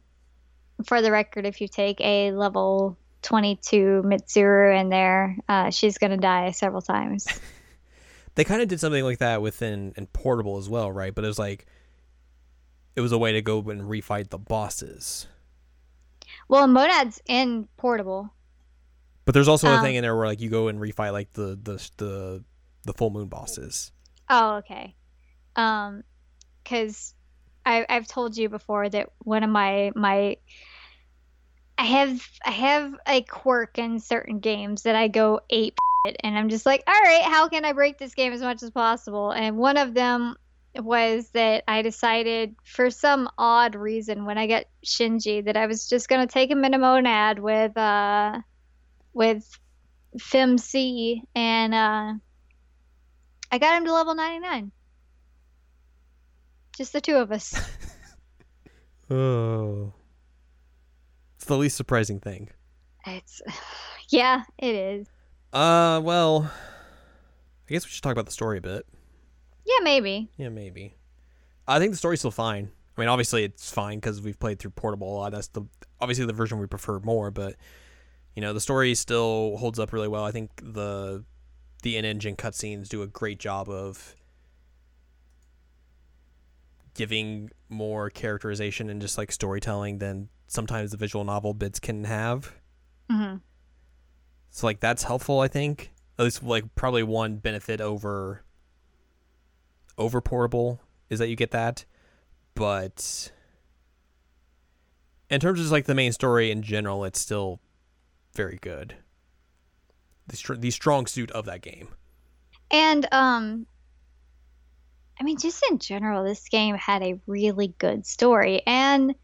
for the record, if you take a level 22 Mitsuru in there, uh, she's gonna die several times. they kind of did something like that within in Portable as well, right? But it was like it was a way to go and refight the bosses. well, monad's in portable. But there's also a Um, thing in there where like you go and refight like the the the the full moon bosses. Oh, okay. Um, because I I've told you before that one of my my I have I have a quirk in certain games that I go ape and I'm just like, all right, how can I break this game as much as possible? And one of them was that I decided for some odd reason when I got Shinji that I was just gonna take him in a monad with uh with Fem C and uh I got him to level 99. Just the two of us. Oh. It's the least surprising thing. It's yeah, it is. Uh, well, I guess we should talk about the story a bit. Yeah, maybe. Yeah, maybe. I think the story's still fine. I mean, obviously it's fine because we've played through Portable a lot. That's the obviously the version we prefer more, but you know the story still holds up really well. I think the the in-engine cutscenes do a great job of giving more characterization and just like storytelling than sometimes the visual novel bits can have. hmm So like that's helpful, I think. At least like probably one benefit over over portable is that you get that. But in terms of just like the main story in general, it's still very good. The, str- the strong suit of that game. And um I mean just in general this game had a really good story and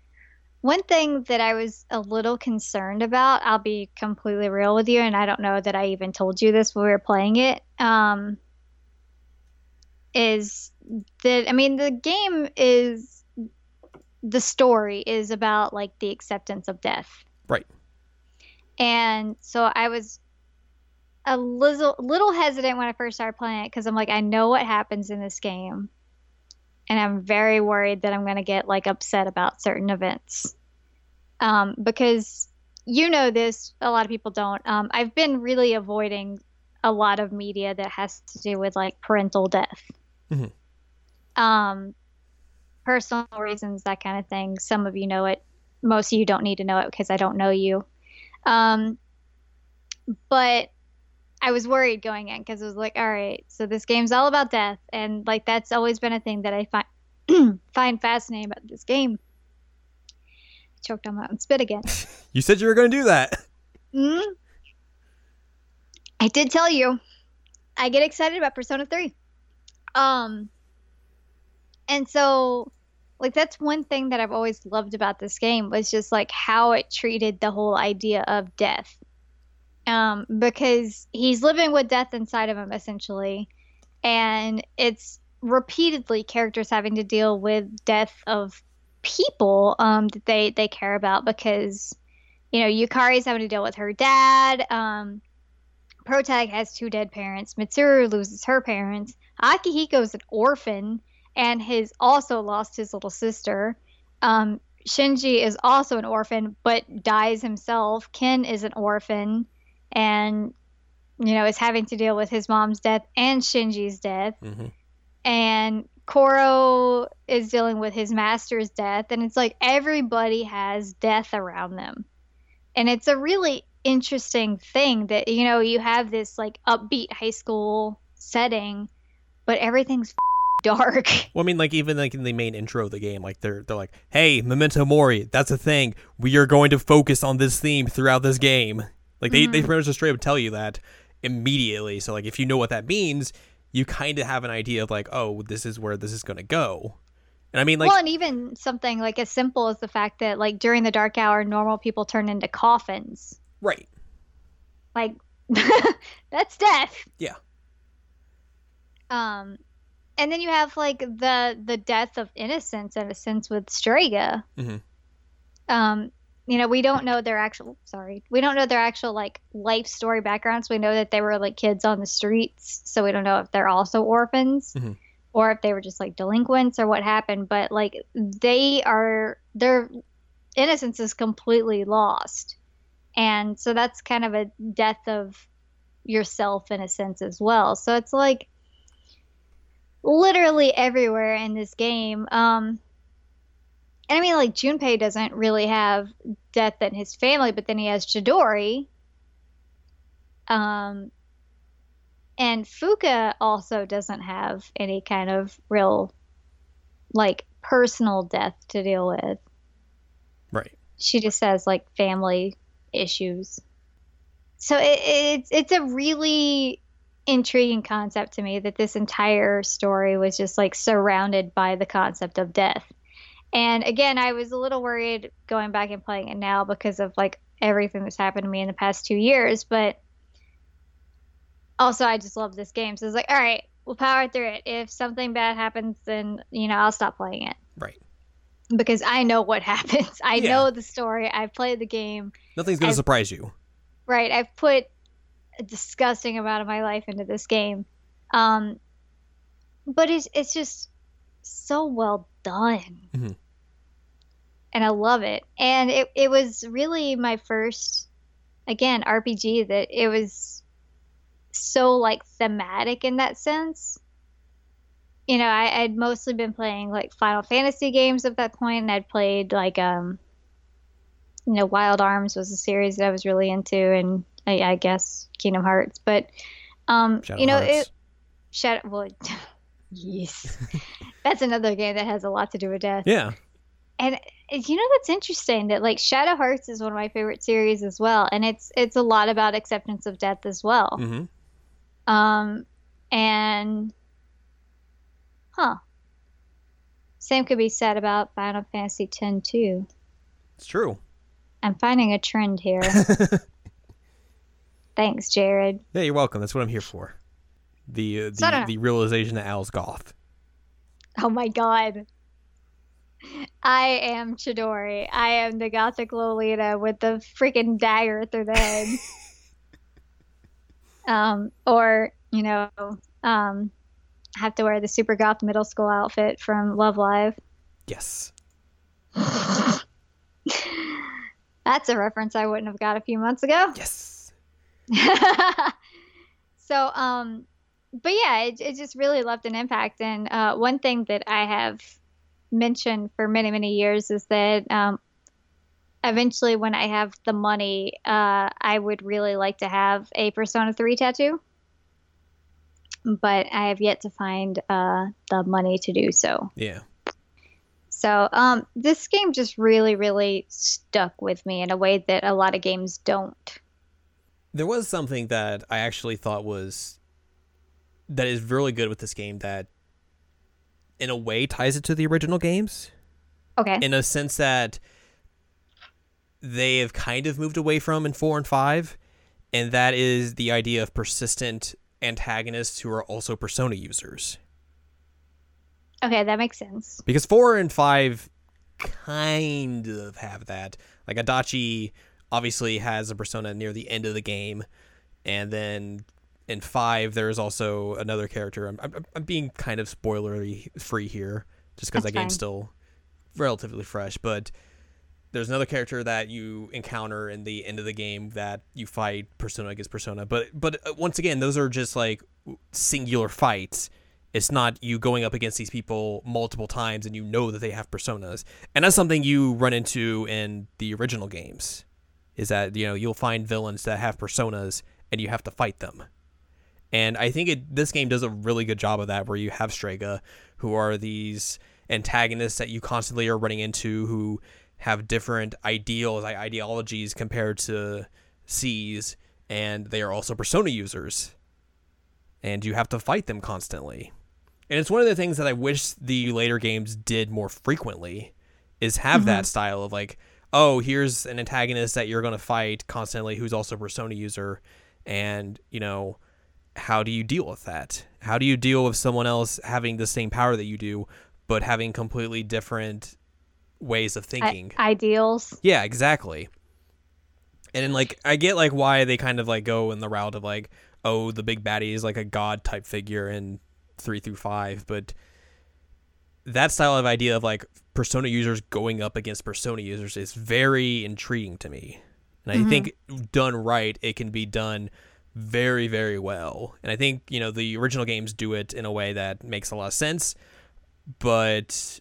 one thing that I was a little concerned about, I'll be completely real with you and I don't know that I even told you this when we were playing it, um is that I mean the game is the story is about like the acceptance of death. Right. And so I was a little little hesitant when I first started playing it because I'm like, I know what happens in this game, and I'm very worried that I'm going to get like upset about certain events. Um, because you know this, a lot of people don't. Um, I've been really avoiding a lot of media that has to do with like parental death. Mhm. Um, personal reasons, that kind of thing. Some of you know it. Most of you don't need to know it because I don't know you. Um, but I was worried going in because it was like, all right, so this game's all about death, and like that's always been a thing that I find find fascinating about this game. I Choked on my own spit again. You said you were going to do that. mm I did tell you, I get excited about Persona Three. Um, and so like that's one thing that I've always loved about this game was just like how it treated the whole idea of death. Um, because he's living with death inside of him essentially, and it's repeatedly characters having to deal with death of people um, that they they care about because you know Yukari's having to deal with her dad. Um, Protag has two dead parents. Mitsuru loses her parents. Akihiko's an orphan and has also lost his little sister. Um, Shinji is also an orphan, but dies himself. Ken is an orphan, and you know is having to deal with his mom's death and Shinji's death. Mm-hmm. And Koro is dealing with his master's death, and it's like everybody has death around them, and it's a really interesting thing that you know you have this like upbeat high school setting, but everything's dark. Well, I mean, like even like in the main intro of the game, like they're they're like, "Hey, Memento Mori, that's a thing. We are going to focus on this theme throughout this game." Like they they pretty much just straight up tell you that immediately. So like if you know what that means, you kind of have an idea of like, oh, this is where this is going to go. And I mean, like, well, and even something like as simple as the fact that like during the dark hour, normal people turn into coffins. right? Like that's death. Yeah. Um, and then you have like the the death of innocence in a sense with Strega. Mhm. Um, you know, we don't know their actual sorry, we don't know their actual like life story backgrounds. We know that they were like kids on the streets, so we don't know if they're also orphans Mhm. or if they were just like delinquents or what happened. But like they are their innocence is completely lost, and so that's kind of a death of yourself in a sense as well. So it's like literally everywhere in this game. Um, and I mean, like Junpei doesn't really have death in his family, but then he has Chidori. Um, and Fuuka also doesn't have any kind of real, like, personal death to deal with. Right. She just has like family issues. So it, it's it's a really intriguing concept to me that this entire story was just like surrounded by the concept of death. And again, I was a little worried going back and playing it now because of like everything that's happened to me in the past two years. But also, I just love this game. So it's like, all right, we'll power through it. If something bad happens, then, you know, I'll stop playing it Right. because I know what happens. I Yeah. know the story. I've played the game. Nothing's going to surprise you. Right. I've put a disgusting amount of my life into this game. Um, but it's it's just so well done. Mhm. And I love it. And it, it was really my first again RPG that it was so like thematic in that sense. You know, I, I'd mostly been playing like Final Fantasy games at that point, and I'd played like um you know, Wild Arms was a series that I was really into, and I, I guess Kingdom Hearts. But um, Shadow you know, Hearts. it Shadow. Well, yes, that's another game that has a lot to do with death. yeah. And you know that's interesting that like Shadow Hearts is one of my favorite series as well, and it's it's a lot about acceptance of death as well. hmm Um, and huh, same could be said about Final Fantasy X too. It's true. I'm finding a trend here. Thanks, Jared. Yeah, you're welcome. That's what I'm here for. The uh, So I don't the, the realization that Al's goth. Oh my god. I am Chidori. I am the gothic Lolita with the freaking dagger through the head. um, or, you know, um, have to wear the super goth middle school outfit from Love Live. Yes. That's a reference I wouldn't have got a few months ago. Yes. so um but yeah it, it just really left an impact and uh, one thing that i have mentioned for many many years is that um, eventually when i have the money uh, i would really like to have a persona 3 tattoo. But i have yet to find uh, the money to do so. Yeah. so um, this game just really really stuck with me in a way that a lot of games don't. There was something that I actually thought was that is really good with this game that in a way ties it to the original games okay in a sense that they have kind of moved away from in 4 and 5 and that is the idea of persistent antagonists who are also persona users. okay that makes sense because four and five kind of have that. Like Adachi obviously has a persona near the end of the game, and then in five there's also another character. I'm I'm, I'm being kind of spoilery free here, just because that game's still relatively fresh, but. There's another character that you encounter in the end of the game that you fight persona against persona, but but uh, once again, those are just like singular fights. It's not you going up against these people multiple times and you know that they have personas. And that's something you run into in the original games. Is that, you know, you'll find villains that have personas and you have to fight them. And I think it this game does a really good job of that where you have Strega who are these antagonists that you constantly are running into who have different ideals, ideologies compared to SEES and they are also persona users. And you have to fight them constantly. And it's one of the things that I wish the later games did more frequently is have mm-hmm. that style of like, oh, here's an antagonist that you're going to fight constantly who's also a persona user and, you know, how do you deal with that? How do you deal with someone else having the same power that you do, but having completely different ways of thinking? I- ideals. Yeah, exactly. And then, like, I get like why they kind of like go in the route of like, oh, the big baddie is like a god type figure in three through five, but that style of idea of like persona users going up against persona users is very intriguing to me. And I Mhm. think done right, it can be done very, very well. And I think, you know, the original games do it in a way that makes a lot of sense. But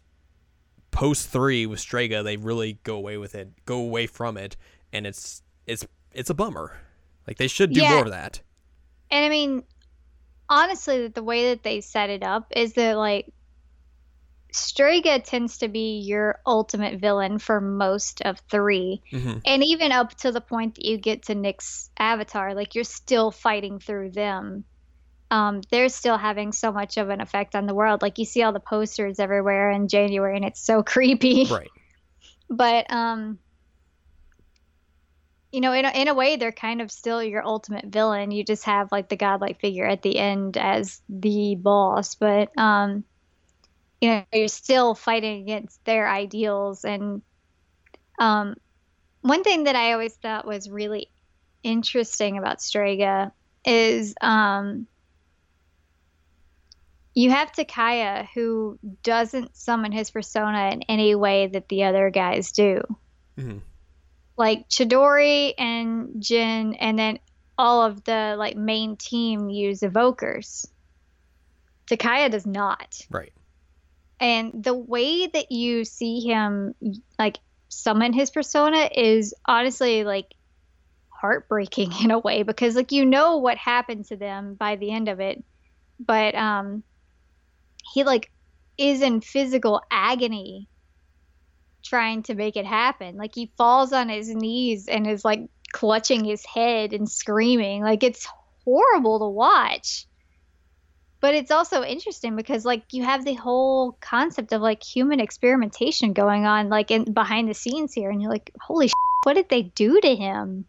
post three with Strega, they really go away with it, go away from it, and it's it's it's a bummer. Like they should do Yeah. more of that. And I mean, honestly, the way that they set it up is that like Strega tends to be your ultimate villain for most of three. hmm And even up to the point that you get to Nyx avatar, like you're still fighting through them. Um, they're still having so much of an effect on the world. Like you see all the posters everywhere in January, and it's so creepy. Right. But um, you know, in a, in a way, they're kind of still your ultimate villain. You just have like the godlike figure at the end as the boss, but um, you know, you're still fighting against their ideals. And um, one thing that I always thought was really interesting about Strega is um, you have Takaya who doesn't summon his persona in any way that the other guys do. hmm Like Chidori and Jin, and then all of the like main team use evokers. Takaya does not. Right. And the way that you see him like summon his persona is honestly like heartbreaking in a way because like you know what happened to them by the end of it. But um he like is in physical agony trying to make it happen. Like he falls on his knees and is like clutching his head and screaming. Like it's horrible to watch but it's also interesting because like you have the whole concept of like human experimentation going on like in behind the scenes here and you're like holy sh- what did they do to him?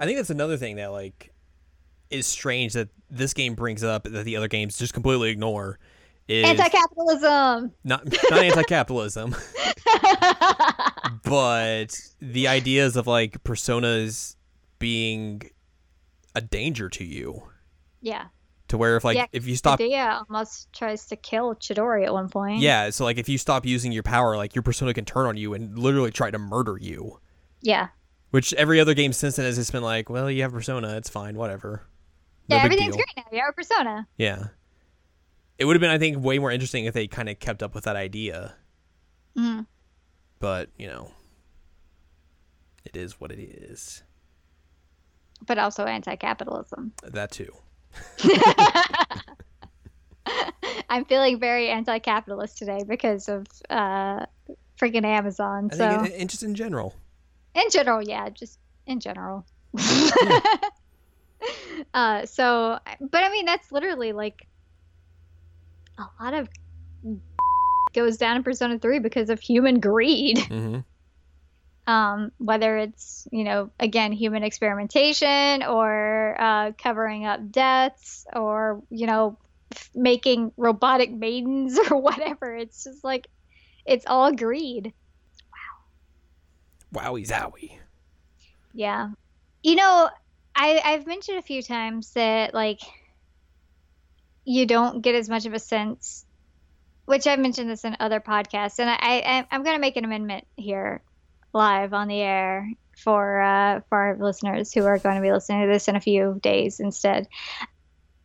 I think that's another thing that like is strange that this game brings up that the other games just completely ignore is anti-capitalism. Not not anti-capitalism, but the ideas of like personas being a danger to you. Yeah To where if like Yeah, if you stop Dia almost tries to kill Chidori at one point Yeah, so like if you stop using your power, like your persona can turn on you and literally try to murder you. yeah Which every other game since then has just been like, well, you have persona, it's fine, whatever. No yeah everything's deal. great now you have a persona Yeah. It would have been, I think, way more interesting if they kind of kept up with that idea. Mhm. But, you know, it is what it is. but also anti-capitalism That too. I'm feeling very anti-capitalist today because of uh freaking amazon I so. it, just in general. in general yeah just in general. Uh so but i mean that's literally like a lot of goes down in persona 3 because of human greed. Hmm um whether it's you know again human experimentation or uh covering up deaths or you know f- making robotic maidens or whatever it's just like it's all greed wow Wowie zowie. Yeah. You know, I I've mentioned a few times that like you don't get as much of a sense which I've mentioned this in other podcasts and I, I I'm gonna make an amendment here live on the air for uh for our listeners who are going to be listening to this in a few days instead.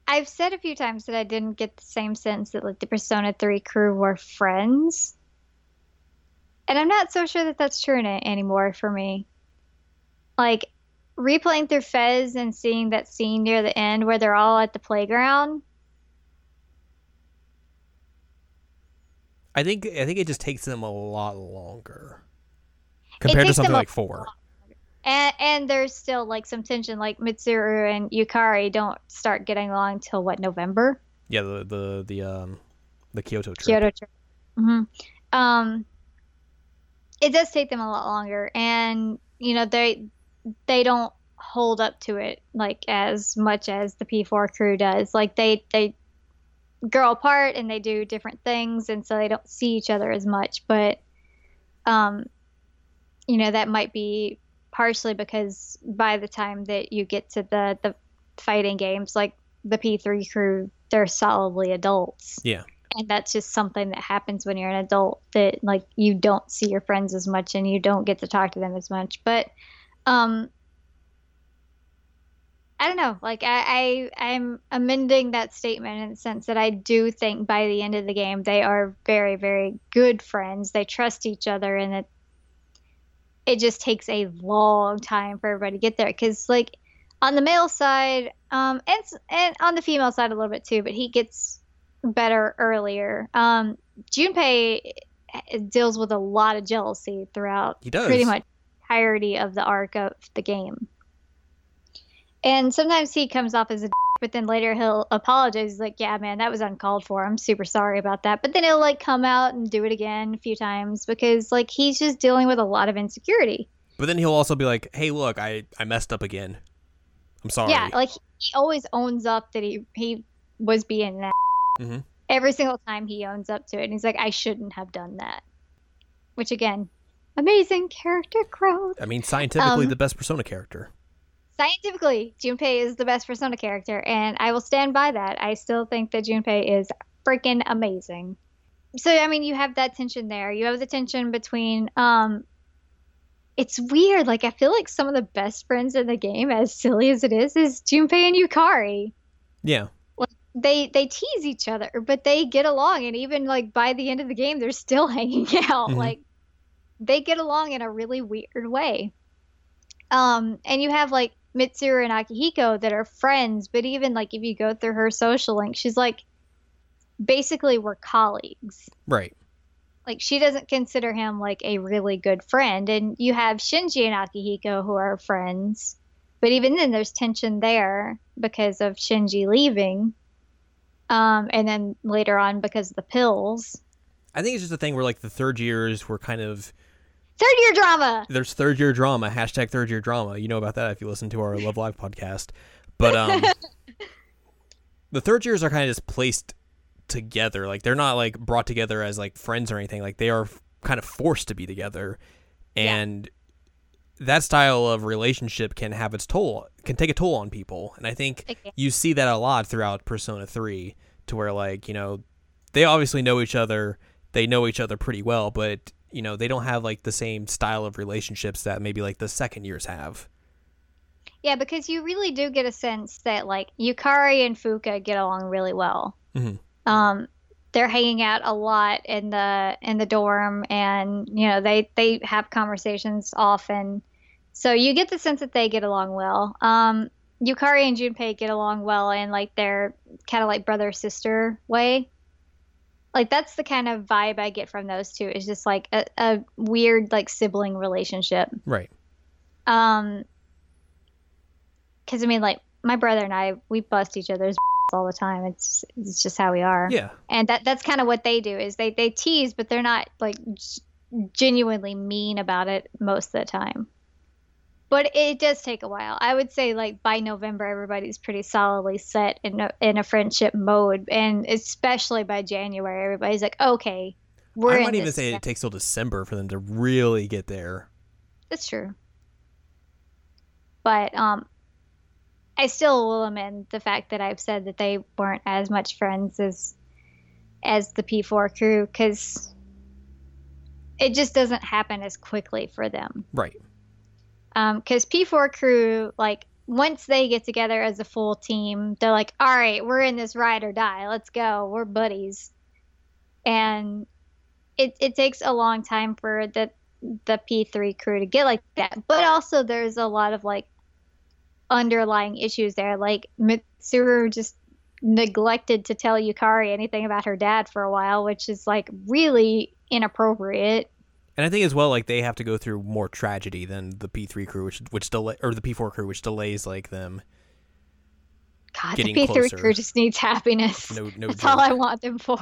I've said a few times that I didn't get the same sense that like the Persona 3 crew were friends. And I'm not so sure that that's true anymore for me like replaying through FES and seeing that scene near the end where they're all at the playground. I think I think it just takes them a lot longer compared to something like four. And and there's still like some tension like Mitsuru and Yukari don't start getting along till what November? Yeah, the the the um the Kyoto trip. Kyoto trip. hmm Um it does take them a lot longer and you know they they don't hold up to it like as much as the P4 crew does. Like they they grow apart and they do different things and so they don't see each other as much, but um you know that might be partially because by the time that you get to the the fighting games like the P3 crew they're solidly adults. Yeah. And that's just something that happens when you're an adult that like you don't see your friends as much and you don't get to talk to them as much. But um I don't know. Like I, I I'm amending that statement in the sense that I do think by the end of the game they are very, very good friends. They trust each other and it it just takes a long time for everybody to get there. Because like on the male side, um, and and on the female side a little bit too, but he gets better earlier. Um, Junpei deals with a lot of jealousy throughout He does. pretty much entirety of the arc of the game. And sometimes he comes off as a, but then later he'll apologize. He's like, "Yeah, man, that was uncalled for. I'm super sorry about that." But then he'll like come out and do it again a few times because like he's just dealing with a lot of insecurity. But then he'll also be like, "Hey, look, I I messed up again. I'm sorry." Yeah, like he always owns up that he he was being that. Mhm. Every single time he owns up to it, and he's like, "I shouldn't have done that." Which again, amazing character growth. I mean, scientifically, Um, the best Persona character. Scientifically, Junpei is the best Persona character, and I will stand by that. I still think that Junpei is freaking amazing. So I mean, you have that tension there. You have the tension between um it's weird. Like I feel like some of the best friends in the game, as silly as it is, is Junpei and Yukari. Yeah. They they tease each other, but they get along, and even like by the end of the game, they're still hanging out. Mhm. Like they get along in a really weird way. Um, and you have like Mitsuru and Akihiko that are friends, but even like if you go through her social link, she's like basically we're colleagues Right. like she doesn't consider him like a really good friend and you have shinji and akihiko who are friends but even then there's tension there because of shinji leaving um, and then later on because of the pills I think it's just a thing where like the third years were kind of third year drama there's third year drama hashtag third year drama. You know about that if you listen to our Love Live podcast. But um, the third years are kind of just placed together. Like they're not like brought together as like friends or anything. Like they are f- kind of forced to be together, Yeah. and that style of relationship can have its toll, can take a toll on people. And I think Okay. you see that a lot throughout Persona 3 to where like, you know, they obviously know each other, they know each other pretty well, but you know, they don't have like the same style of relationships that maybe like the second years have. yeah because you really do get a sense that like yukari and Fuuka get along really well Mhm. um they're hanging out a lot in the in the dorm and you know they they have conversations often so you get the sense that they get along well um yukari and junpei get along well in like their kind of like brother sister way like that's the kind of vibe i get from those two It's just like a, a weird like sibling relationship Right. um because i mean like my brother and i we bust each other's all the time it's it's just how we are Yeah. and that that's kind of what they do is they they tease but they're not like g- genuinely mean about it most of the time but it does take a while. I would say like by november everybody's pretty solidly set in a, in a friendship mode. And especially by january everybody's like okay we're I might even say it takes till December for them to really get there. that's true. But um i still will amend the fact that i've said that they weren't as much friends as as the p4 crew because it just doesn't happen as quickly for them. Right. Um, because P4 crew, like, once they get together as a full team, they're like, all right, we're in this ride or die. Let's go. We're buddies. And it, it takes a long time for the, the P3 crew to get like that. But also, there's a lot of, like, underlying issues there. Like, Mitsuru just neglected to tell Yukari anything about her dad for a while, which is, like, really inappropriate. And I think as well, like they have to go through more tragedy than the P three crew, which which delay or the P four crew, which delays like them. God, the P3 crew just needs happiness. No, no. That's joke. all I want them for.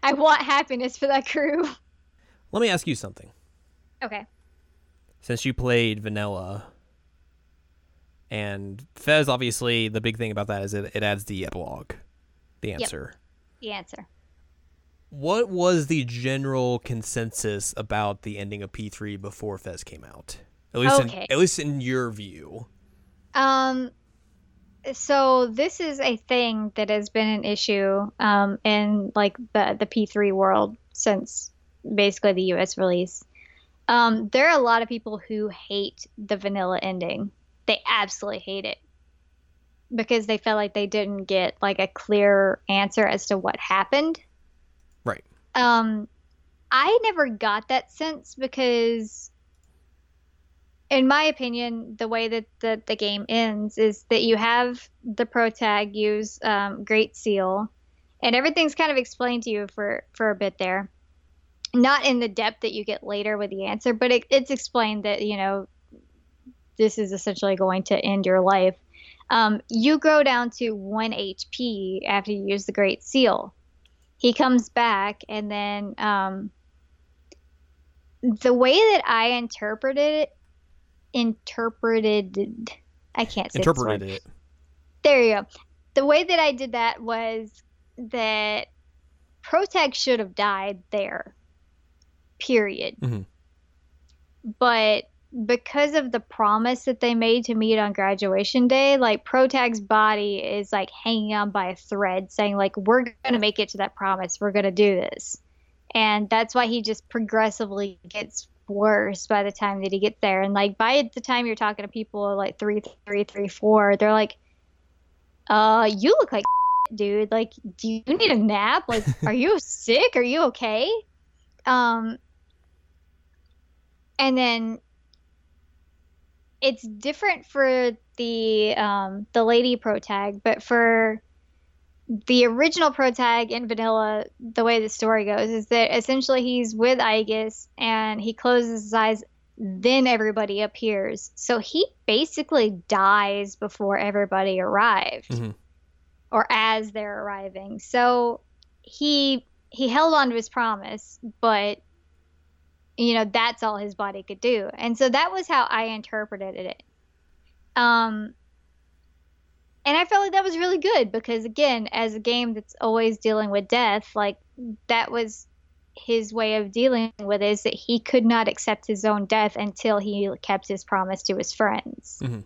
I want happiness for that crew. Let me ask you something. Okay. Since you played vanilla, And FES, obviously, the big thing about that is it, it adds the epilogue, the Yep. answer. The answer. What was the general consensus about the ending of P3 before FES came out? At least, Okay. in, at least in your view. Um, so this is a thing that has been an issue um, in like the the P3 world since basically the US release. Um, there are a lot of people who hate the vanilla ending. They absolutely hate it because they felt like they didn't get like a clear answer as to what happened. Um, I never got that sense because, in my opinion, the way that the, the game ends is that you have the pro tag use um, Great Seal, and everything's kind of explained to you for for a bit there. Not in the depth that you get later with the answer, but it, it's explained that you know this is essentially going to end your life. Um, you go down to one HP after you use the Great Seal he comes back and then um, the way that I interpreted it, interpreted, I can't say. Interpreted it. There you go. The way that I did that was that Protag should have died there. Period. Mhm. But because of the promise that they made to meet on graduation day, like Protag's body is like hanging on by a thread, saying like we're gonna make it to that promise. We're gonna do this, and that's why he just progressively gets worse by the time that he gets there. And like by the time you're talking to people like three, three, three, four, they're like, "Uh, you look like dude. Like, do you need a nap? Like, are you sick? Are you okay?" Um, and then it's different for the um, the lady pro tag, but for the original pro tag in vanilla, the way the story goes is that essentially he's with Aigis and he closes his eyes, then everybody appears. So he basically dies before everybody arrived, Mhm. or as they're arriving. So he he held on to his promise, but you know that's all his body could do. And so that was how i interpreted it. Um and i felt like that was really good because again as a game that's always dealing with death like that was his way of dealing with it is that he could not accept his own death until he kept his promise to his friends. Mhm.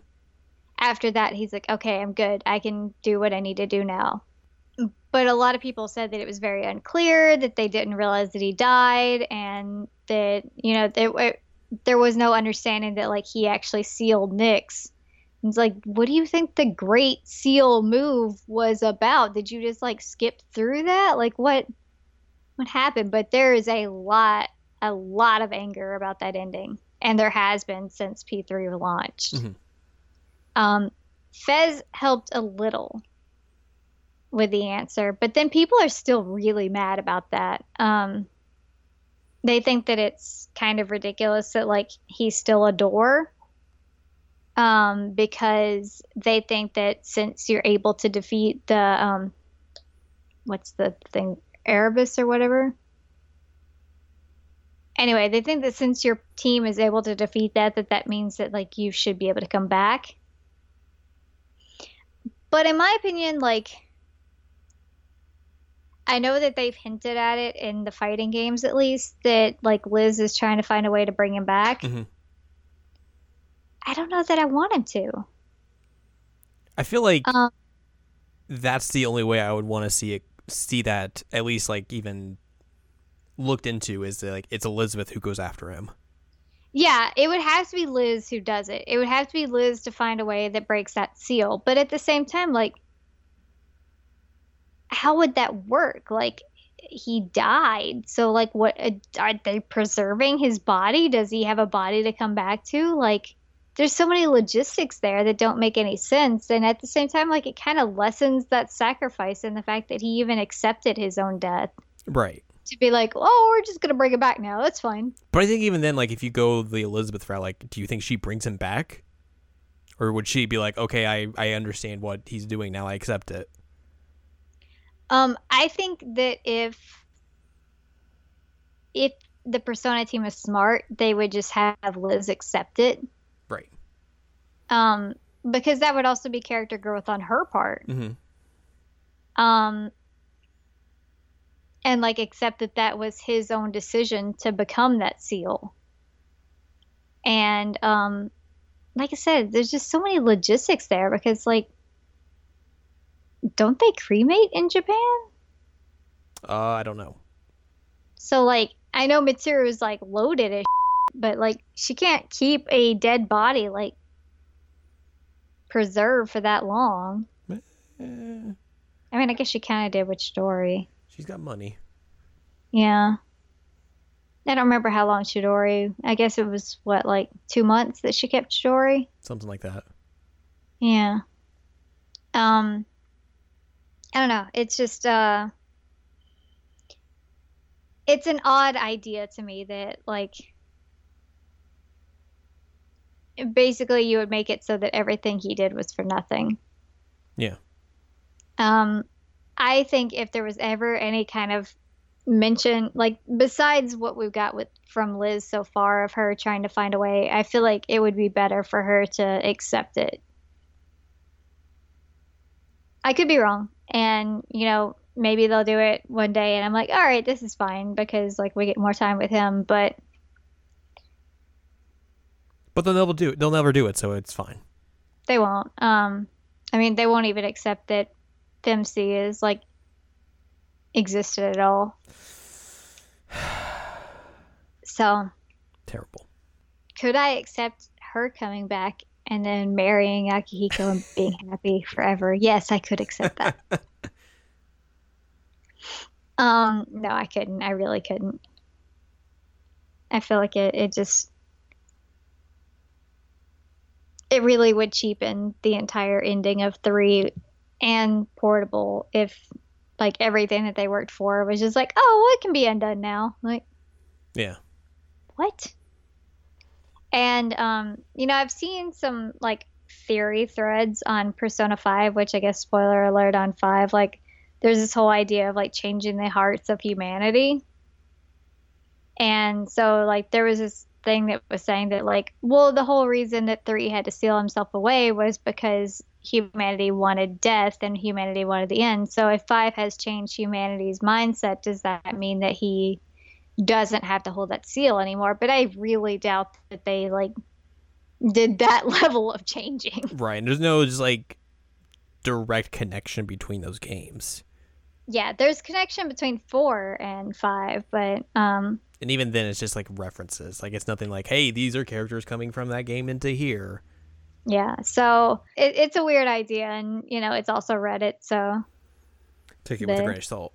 after that he's like okay i'm good. I can do what i need to do now but a lot of people said that it was very unclear that they didn't realize that he died and that you know there, there was no understanding that like he actually sealed Nyx. It's like, what do you think the great seal move was about? Did you just like skip through that? Like what what happened? But there is a lot a lot of anger about that ending. And there has been since P3 launched. Mhm. Um FES helped a little with the answer, but then people are still really mad about that. Um, they think that it's kind of ridiculous that like he's still a door, um, because they think that since you're able to defeat the um, what's the thing, Erebus or whatever. Anyway, they think that since your team is able to defeat that, that that means that like you should be able to come back. But in my opinion, like I know that they've hinted at it in the fighting games at least that like Liz is trying to find a way to bring him back. Mhm. I don't know that I want him to. I feel like Um, that's the only way I would want to see it, see that at least like even looked into is that, like it's Elizabeth who goes after him. Yeah, it would have to be Liz who does it. It would have to be Liz to find a way that breaks that seal. But at the same time, like, how would that work? Like, he died. So, like, what uh, are they preserving his body? Does he have a body to come back to? Like, there's so many logistics there that don't make any sense. And at the same time, like, it kind of lessens that sacrifice and the fact that he even accepted his own death Right. to be like, oh, we're just going to bring it back now. That's fine. But I think even then, like if you go the Elizabeth route, like do you think she brings him back? Or would she be like, Okay, I, I understand what he's doing now, I accept it. Um, I think that if if the Persona team is smart, they would just have Liz accept it. Right. Um, because that would also be character growth on her part. hmm Um, and like accept that that was his own decision to become that seal. And um, like I said, there's just so many logistics there because like, don't they cremate in Japan? Uh, I don't know. So like, I know Mitsuru is like loaded as, but like she can't keep a dead body like preserved for that long. Eh, I mean, I guess she kind of did with Chidori. she's got money. Yeah. I don't remember how long Chidori. I guess it was what, like two months that she kept Chidori. Something like that. Yeah. Um. I don't know. It's just uh. It's an odd idea to me that like. Basically, you would make it so that everything he did was for nothing. Yeah. Um, I think if there was ever any kind of mention, like besides what we've got with from Liz so far of her trying to find a way, I feel like it would be better for her to accept it. I could be wrong, and you know maybe they'll do it one day, and I'm like, all right, this is fine because like we get more time with him, but But they'll never do it. They'll never do it, so it's fine. they won't. Um, I mean, they won't even accept that Femc is like existed at all. So, Terrible. could I accept her coming back and then marrying Akihiko and being happy forever? Yes, I could accept that. um, no, I couldn't. I really couldn't. I feel like it, it just it really would cheapen the entire ending of three and portable if like everything that they worked for was just like, oh, well, it can be undone now. Like Yeah. what? And um, you know, I've seen some like theory threads on Persona 5, which I guess spoiler alert on 5, like there's this whole idea of like changing the hearts of humanity. And so like there was this thing that was saying that like, well, the whole reason that 3 had to seal himself away was because humanity wanted death and humanity wanted the end. So if 5 has changed humanity's mindset, does that mean that he doesn't have to hold that seal anymore. But I really doubt that they like did that level of changing. Right. And there's no just like direct connection between those games. Yeah, there's connection between four and five, but um And even then, it's just like references. Like it's nothing like, hey, these are characters coming from that game into here. yeah. So it, it's a weird idea, and you know it's also Reddit, so Take it with a grain of salt.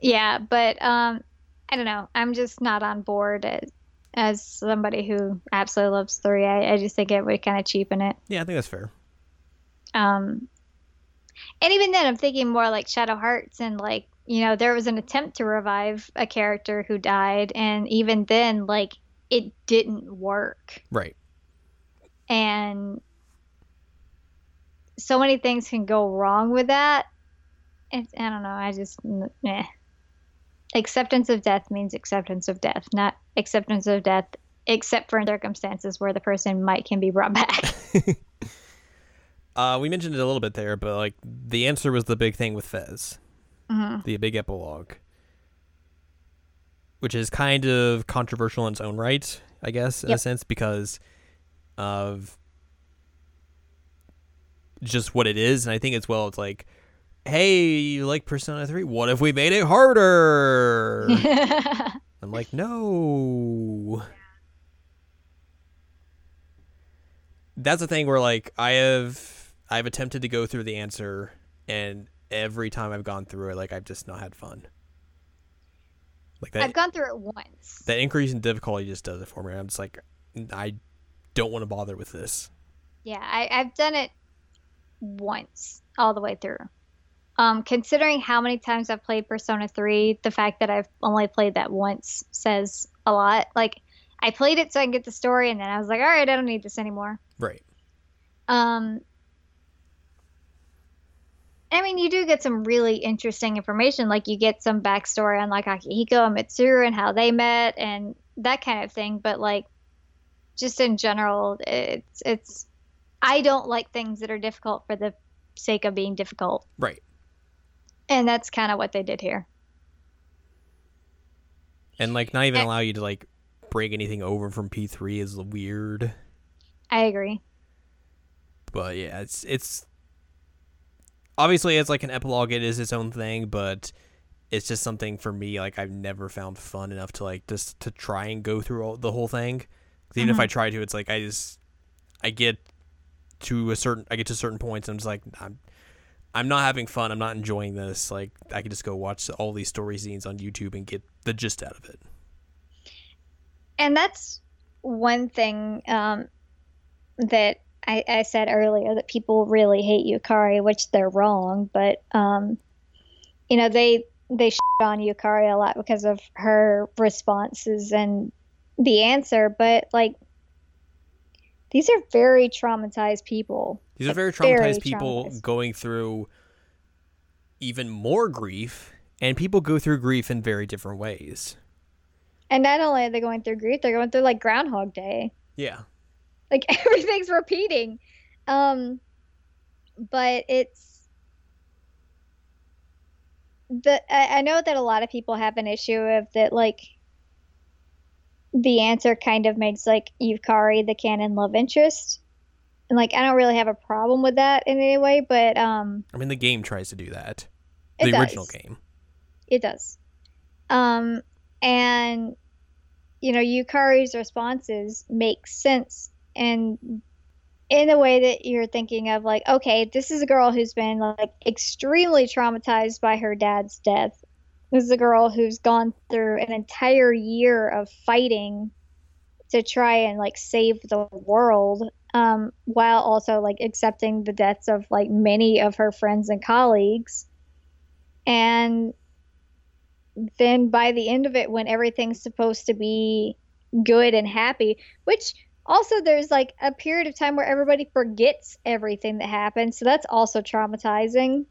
yeah. But um, I don't know. I'm just not on board as, as somebody who absolutely loves three. I, I just think it would kind of cheapen it. Yeah, I think that's fair. Um, and even then, I'm thinking more like Shadow Hearts, and like you know, there was an attempt to revive a character who died, and even then, like it didn't work, Right. and so many things can go wrong with that. It's, I don't know. I just meh. Acceptance of death means acceptance of death, not acceptance of death, except for circumstances where the person might can be brought back. Uh, we mentioned it a little bit there, but like the answer was the big thing with FES, Mhm. the big epilogue, which is kind of controversial in its own right, I guess, in a sense, because of just what it is. And I think as well, it's like, hey, you like Persona 3? What if we made it harder? I'm like, no. That's the thing where like I have I've attempted to go through the answer and every time I've gone through it, like I've just not had fun. Like that I've gone through it once. that increase in difficulty just does it for me. I'm just like I don't want to bother with this. Yeah, I, I've done it once all the way through. Um, considering how many times I've played Persona 3, the fact that I've only played that once says a lot. Like, I played it so I can get the story, and then I was like, all right, I don't need this anymore. Right. Um, I mean, you do get some really interesting information. Like, you get some backstory on, like, Akihiko and Mitsuru and how they met and that kind of thing. But, like, just in general, it's, it's, I don't like things that are difficult for the sake of being difficult. Right. And that's kind of what they did here. And like not even allow you to like break anything over from P3 is weird. I agree. But yeah, it's it's obviously it's like an epilogue it is its own thing, but it's just something for me like I've never found fun enough to like just to try and go through all, the whole thing. Even mm-hmm. if I try to, it's like I just I get to a certain I get to certain points and I'm just like I'm I'm not having fun. I'm not enjoying this. Like I could just go watch all these story scenes on YouTube and get the gist out of it. And that's one thing um, that I, I, said earlier that people really hate Yukari, which they're wrong. But um, you know they they shit on Yukari a lot because of her responses and the answer. But like these are very traumatized people. These are very traumatized very people traumatized. going through even more grief, and people go through grief in very different ways. And not only are they going through grief, they're going through like Groundhog Day. Yeah. Like everything's repeating. Um but it's the I, I know that a lot of people have an issue of that like the answer kind of makes like Yukari the canon love interest. And like I don't really have a problem with that in any way, but um I mean the game tries to do that. The original game. It does. Um and you know, Yukari's responses make sense and in a way that you're thinking of like, okay, this is a girl who's been like extremely traumatized by her dad's death this is a girl who's gone through an entire year of fighting to try and like save the world um, while also like accepting the deaths of like many of her friends and colleagues and then by the end of it when everything's supposed to be good and happy which also there's like a period of time where everybody forgets everything that happened so that's also traumatizing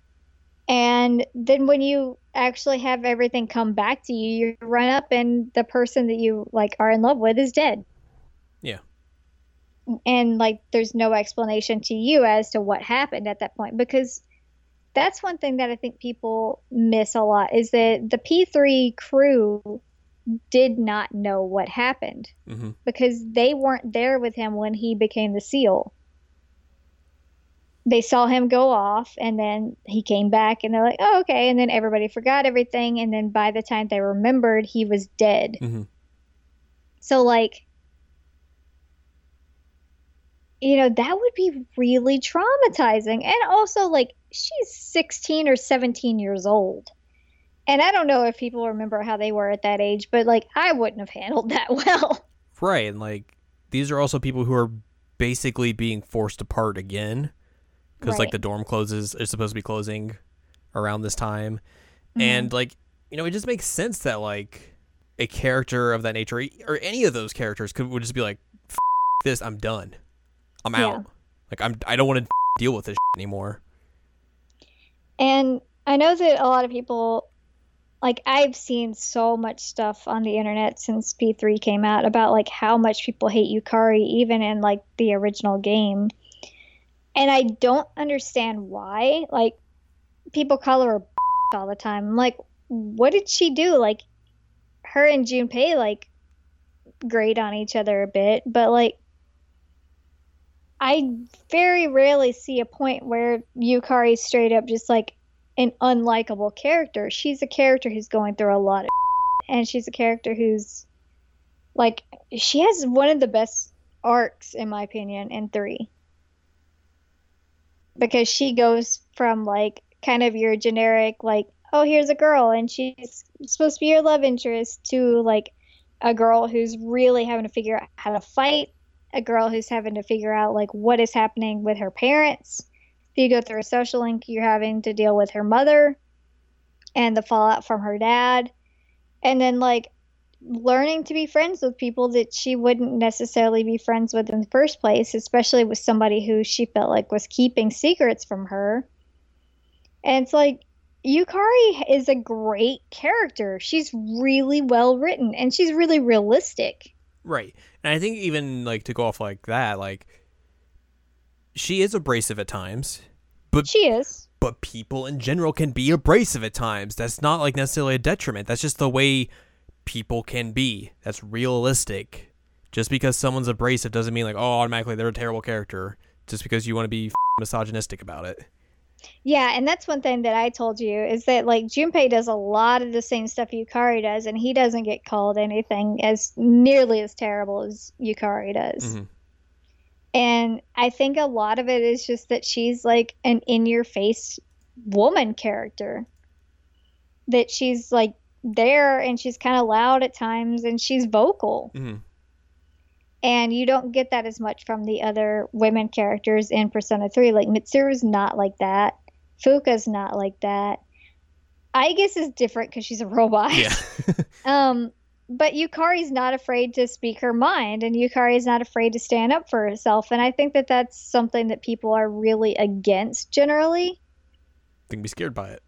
and then when you actually have everything come back to you, you run up and the person that you like are in love with is dead. And like there's no explanation to you as to what happened at that point because that's one thing that I think people miss a lot is that the P3 crew did not know what happened mm-hmm. because they weren't there with him when he became the SEAL they saw him go off and then he came back and they're like oh okay and then everybody forgot everything and then by the time they remembered he was dead mm-hmm. so like you know that would be really traumatizing. And also like she's 16 or 17 years old. And i don't know if people remember how they were at that age but like i wouldn't have handled that well. Right and like these are also people who are basically being forced apart again because right. like the dorm closes is supposed to be closing around this time, mm-hmm. and like you know it just makes sense that like a character of that nature or any of those characters could would just be like this I'm done, I'm yeah. out, like I'm I don't want to deal with this anymore. And I know that a lot of people like I've seen so much stuff on the internet since P3 came out about like how much people hate Yukari even in like the original game and I don't understand why. Like, people call her all the time. I'm like, what did she do? Like, her and Junpei like grate on each other a bit, but like, I very rarely see a point where Yukari's straight up just like an unlikable character. She's a character who's going through a lot of, and she's a character who's like she has one of the best arcs in my opinion in three because she goes from like kind of your generic like oh here's a girl and she's supposed to be your love interest to like a girl who's really having to figure out how to fight a girl who's having to figure out like what is happening with her parents if you go through a social link you're having to deal with her mother and the fallout from her dad and then like learning to be friends with people that she wouldn't necessarily be friends with in the first place, especially with somebody who she felt like was keeping secrets from her. And it's like Yukari is a great character. She's really well written and she's really realistic. Right. And I think even like to go off like that, like she is abrasive at times, but She is. but people in general can be abrasive at times. That's not like necessarily a detriment. That's just the way people can be. That's realistic. Just because someone's abrasive doesn't mean like oh automatically they're a terrible character. Just because you want to be f- misogynistic about it. Yeah, and that's one thing that I told you is that like Junpei does a lot of the same stuff Yukari does, and he doesn't get called anything as nearly as terrible as Yukari does. Mhm. And I think a lot of it is just that she's like an in your face woman character. That she's like there and she's kind of loud at times and she's vocal. hmm And you don't get that as much from the other women characters in Persona 3. Like Mitsuru's not like that. Fuuka's not like that. I guess is different because she's a robot. Yeah. Um, but Yukari's not afraid to speak her mind, and Yukari's not afraid to stand up for herself. And I think that that's something that people are really against generally. They can be scared by it.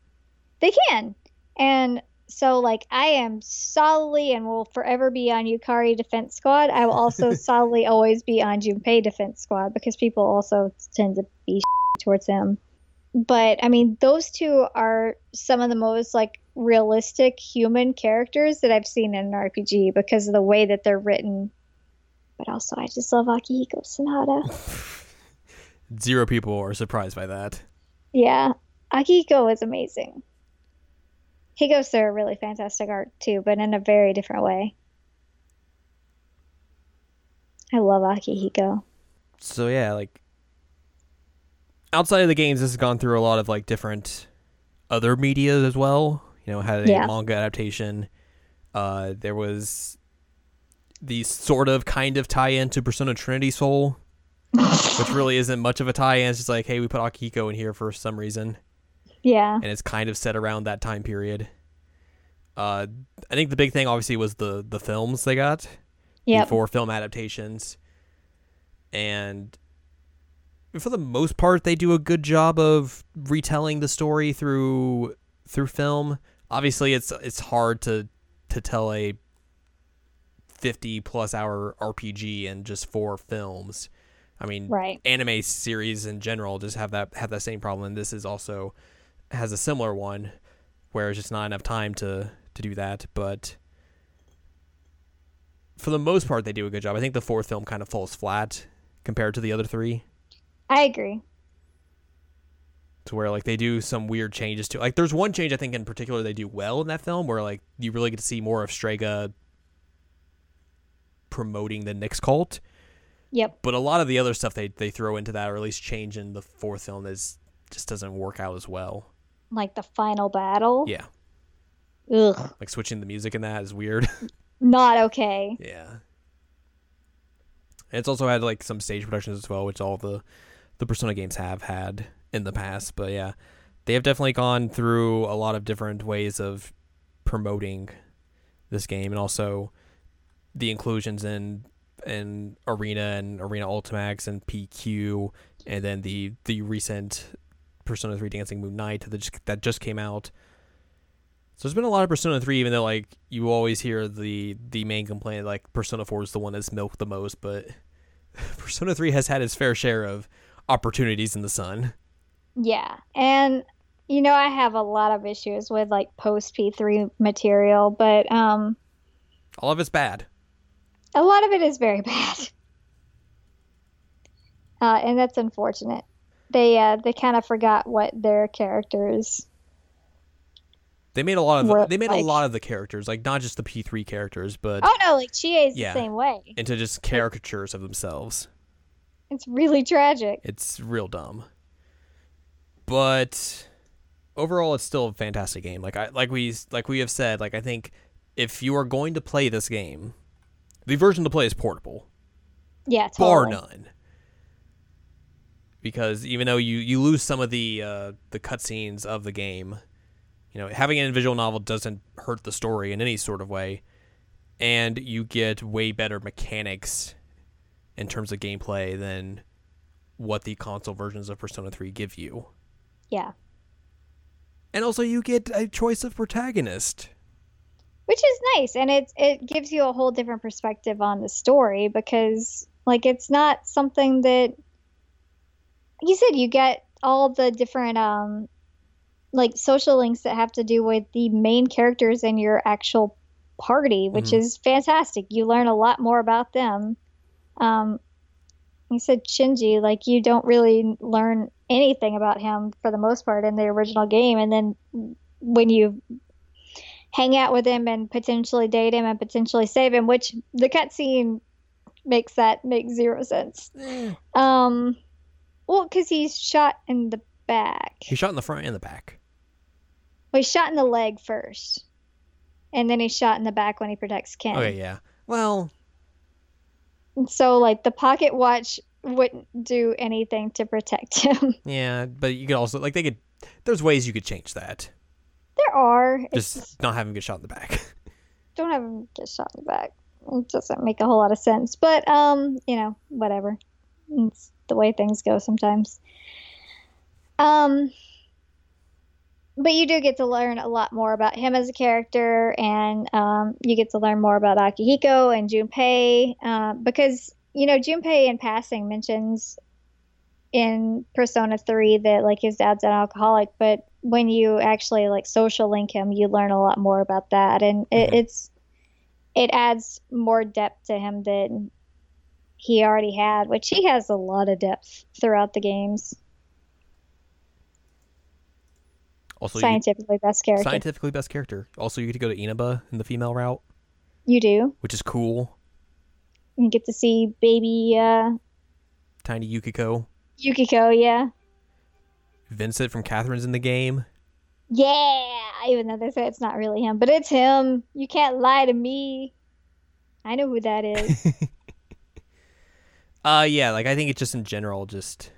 They can. And so, like, I am solidly and will forever be on Yukari Defense Squad. I will also solidly always be on Junpei Defense Squad because people also tend to be towards him. But I mean, those two are some of the most like realistic human characters that I've seen in an RPG because of the way that they're written. But also, I just love Akihiko Sanada. Zero people are surprised by that. Yeah, Akihiko is amazing. He goes through a really fantastic art too, but in a very different way. I love Akihiko. So yeah, like outside of the games, this has gone through a lot of like different other media as well. You know, had a Yeah. manga adaptation. Uh, there was the sort of kind of tie-in to Persona Trinity Soul, which really isn't much of a tie-in. It's just like, hey, we put Akihiko in here for some reason, Yeah, and it's kind of set around that time period. Uh, I think the big thing obviously was the the films they got yep, for film adaptations. And for the most part they do a good job of retelling the story through through film. Obviously it's it's hard to to tell a 50 plus hour RPG in just four films. I mean, right. anime series in general just have that have that same problem and this is also has a similar one where it's just not enough time to to do that but for the most part they do a good job i think the fourth film kind of falls flat compared to the other three I agree. to where like they do some weird changes to like there's one change i think in particular they do well in that film where like you really get to see more of strega promoting the Nyx cult Yep. but a lot of the other stuff they, they throw into that or at least change in the fourth film is just doesn't work out as well Like the final battle. yeah Ugh. like switching the music in that is weird Not okay. yeah and it's also had like some stage productions as well which all the the persona games have had in the past but yeah they have definitely gone through a lot of different ways of promoting this game and also the inclusions in in arena and arena ultimax and pq and then the the recent persona 3 dancing moon night that just, that just came out so there's been a lot of persona 3 even though like you always hear the the main complaint like persona 4 is the one that's milked the most but persona 3 has had its fair share of opportunities in the sun Yeah. And you know, I have a lot of issues with like post P3 material, but um all of it's bad a lot of it is very bad. Uh, and that's unfortunate. They uh, they kind of forgot what their characters. they made a lot of Were, they made a lot of the characters like not just the p3 characters but Oh no, like Chie is Yeah. the same way. into just caricatures of themselves It's really tragic. It's real dumb. But overall it's still a fantastic game. Like I like we like we have said, like I think if you are going to play this game, the version to play is portable. Yeah, Bar none. Because even though you, you lose some of the uh, the cutscenes of the game, you know, having an individual novel doesn't hurt the story in any sort of way. And you get way better mechanics in terms of gameplay than what the console versions of Persona 3 give you. Yeah, And also you get a choice of protagonist. which is nice, and it it gives you a whole different perspective on the story because like it's not something that you said you get all the different um like social links that have to do with the main characters in your actual party, which Mhm. is fantastic. You learn a lot more about them. Um, you said Shinji, like you don't really learn anything about him for the most part in the original game, and then when you hang out with him and potentially date him and potentially save him, which the cutscene makes that make zero sense. Um, well, because he's shot in the back. He shot in the front and the back. Well, he's shot in the leg first, and then he's shot in the back when he protects Ken. Okay, yeah. Well, And So, like, the pocket watch wouldn't do anything to protect him. yeah, but you could also like they could. There's ways you could change that. there are. Just just not have him get shot in the back. don't have him get shot in the back. It doesn't make a whole lot of sense. But, um, you know, whatever. It's the way things go sometimes. Um, but you do get to learn a lot more about him as a character, and um, you get to learn more about Akihiko and Junpei, uh, because you know Junpei in passing mentions in Persona Three that like his dad's an alcoholic, but when you actually like social link him, you learn a lot more about that, and it, Mhm. it's it adds more depth to him than he already had, which he has a lot of depth throughout the games. Also, you, Scientifically best character. scientifically best character. Also, you get to go to Inaba in the female route, You do. which is cool. You get to see baby uh, Tiny Yukiko. Yukiko, yeah. Vincent from Catherine's in the game. Yeah, even though they say it's not really him, but it's him. You can't lie to me. I know who that is. Uh, yeah, like I think it's just in general, just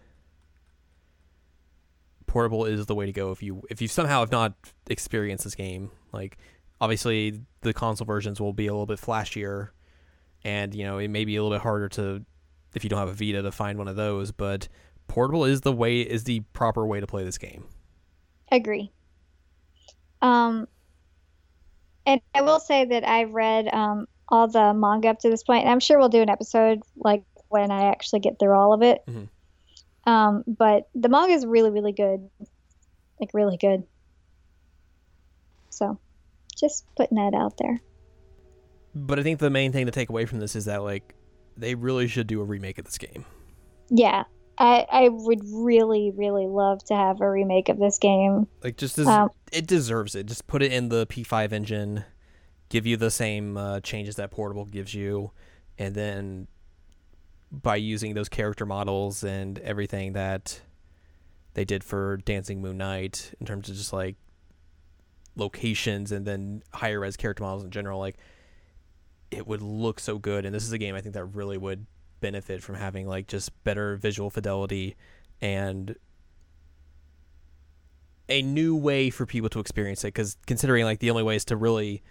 portable is the way to go if you if you somehow have not experienced this game. Like, obviously the console versions will be a little bit flashier, and you know it may be a little bit harder to if you don't have a Vita to find one of those. But portable is the way is the proper way to play this game. Agree. Um, and I will say that I've read um, all the manga up to this point, and I'm sure we'll do an episode like when I actually get through all of it. Mhm. Um, but the manga is really, really good, like really good. So, just putting that out there. But I think the main thing to take away from this is that like they really should do a remake of this game. Yeah, I I would really, really love to have a remake of this game. Like just as Um, it deserves it. Just put it in the P5 engine, give you the same uh, changes that Portable gives you, and then by using those character models and everything that they did for Dancing Moon Night in terms of just like locations and then higher res character models in general, like it would look so good. And this is a game I think that really would benefit from having like just better visual fidelity and a new way for people to experience it because considering like the only ways to really